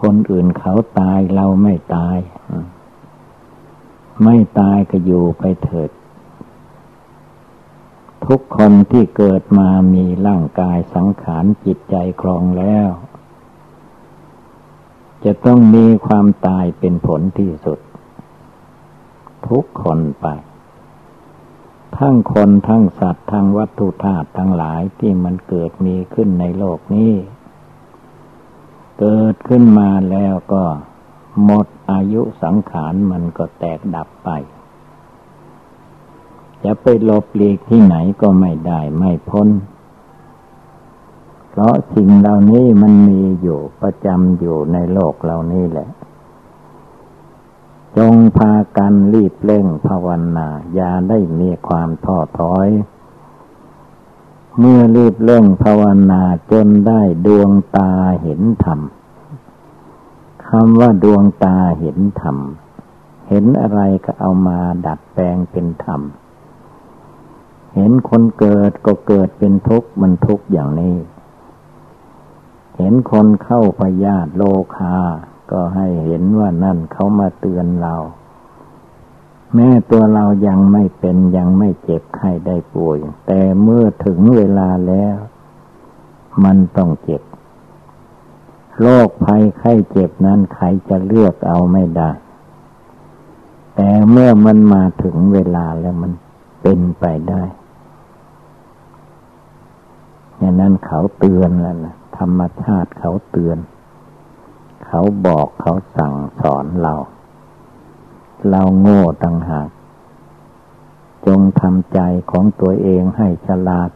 [SPEAKER 1] คนอื่นเขาตายเราไม่ตาย ไม่ตายก็อยู่ไปเถิด ทุกคนที่เกิดมามีร่างกายสังขารจิตใจครองแล้ว จะต้องมีความตายเป็นผลที่สุด ทุกคนไป ทั้งคนทั้งสัตว์ทั้งวัตถุธาตุทั้งหลายที่มันเกิดมีขึ้นในโลกนี้ เกิดขึ้นมาแล้วก็หมดอายุสังขารมันก็แตกดับไป จะไปหลบหลีกที่ไหนก็ไม่ได้ไม่พ้น เพราะสิ่งเหล่านี้มันมีอยู่ประจำอยู่ในโลกเหล่านี้แหละ จงพากันรีบเร่งภาวนาอย่าได้มีความท้อถอย เมื่อรีบเร่งภาวนาจนได้ดวงตาเห็นธรรมคำว่าดวงตาเห็นธรรม เห็นอะไรก็เอามาดัดแปลงเป็นธรรม เห็นคนเกิดก็เกิดเป็นทุกข์มันทุกข์อย่างนี้ เห็นคนเข้าพยาธิโลคา ก็ให้เห็นว่านั่นเขามาเตือนเรา แม้ตัวเรายังไม่เป็นยังไม่เจ็บไข้ได้ป่วย แต่เมื่อถึงเวลาแล้ว มันต้องเจ็บโรคภัยไข้เจ็บนั้นใครจะเลือกเอาไม่ได้ แต่เมื่อมันมาถึงเวลาแล้วมันเป็นไปได้อย่างนั้นเขาเตือนแล้วนะธรรมชาติเขาเตือน เขาบอกเขาสั่งสอนเรา เราโง่ต่างหาก จงทำใจของตัวเองให้ฉลาด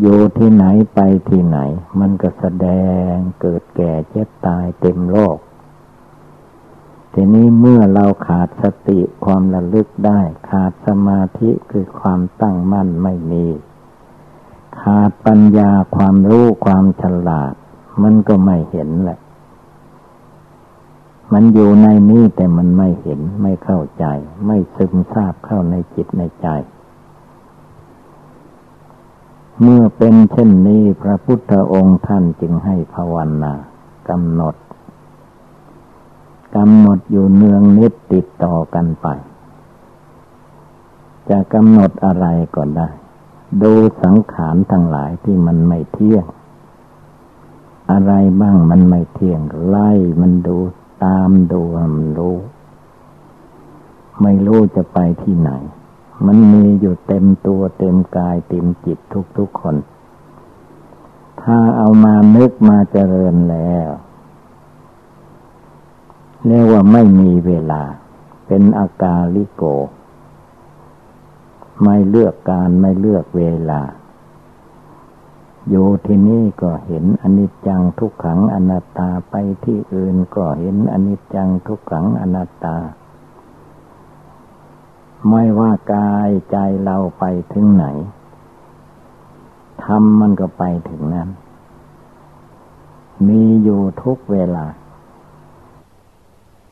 [SPEAKER 1] อยู่ที่ไหนไปที่ไหน มันก็แสดงเกิดแก่เจ็บตายเต็มโลก ทีนี้เมื่อเราขาดสติความระลึกได้ ขาดสมาธิคือความตั้งมั่นไม่มีขาดปัญญาความรู้ความฉลาด มันก็ไม่เห็นแหละ มันอยู่ในนี้แต่มันไม่เห็นไม่เข้าใจ ไม่ซึมซาบเข้าในจิตในใจ เมื่อเป็นเช่นนี้พระพุทธองค์ท่านจึงให้ภาวนากำหนดกำหนดอยู่เนืองนิดติดต่อกันไป จะกำหนดอะไรก็ได้ ดูสังขารทั้งหลายที่มันไม่เที่ยง อะไรบ้างมันไม่เที่ยงไล่มันดูตามดูมันรู้ ไม่รู้จะไปที่ไหน มันมีอยู่เต็มตัวเต็มกายเต็มจิตทุกๆคน ถ้าเอามานึกมาเจริญแล้วเรียกว่าไม่มีเวลา เป็นอากาลิโก ไม่เลือกการไม่เลือกเวลา อยู่ที่นี่ก็เห็นอนิจจังทุกขังอนัตตาไปที่อื่นก็เห็นอนิจจังทุกขังอนัตตา ไม่ว่ากายใจเราไปถึงไหนทำมันก็ไปถึงนั้น มีอยู่ทุกเวลา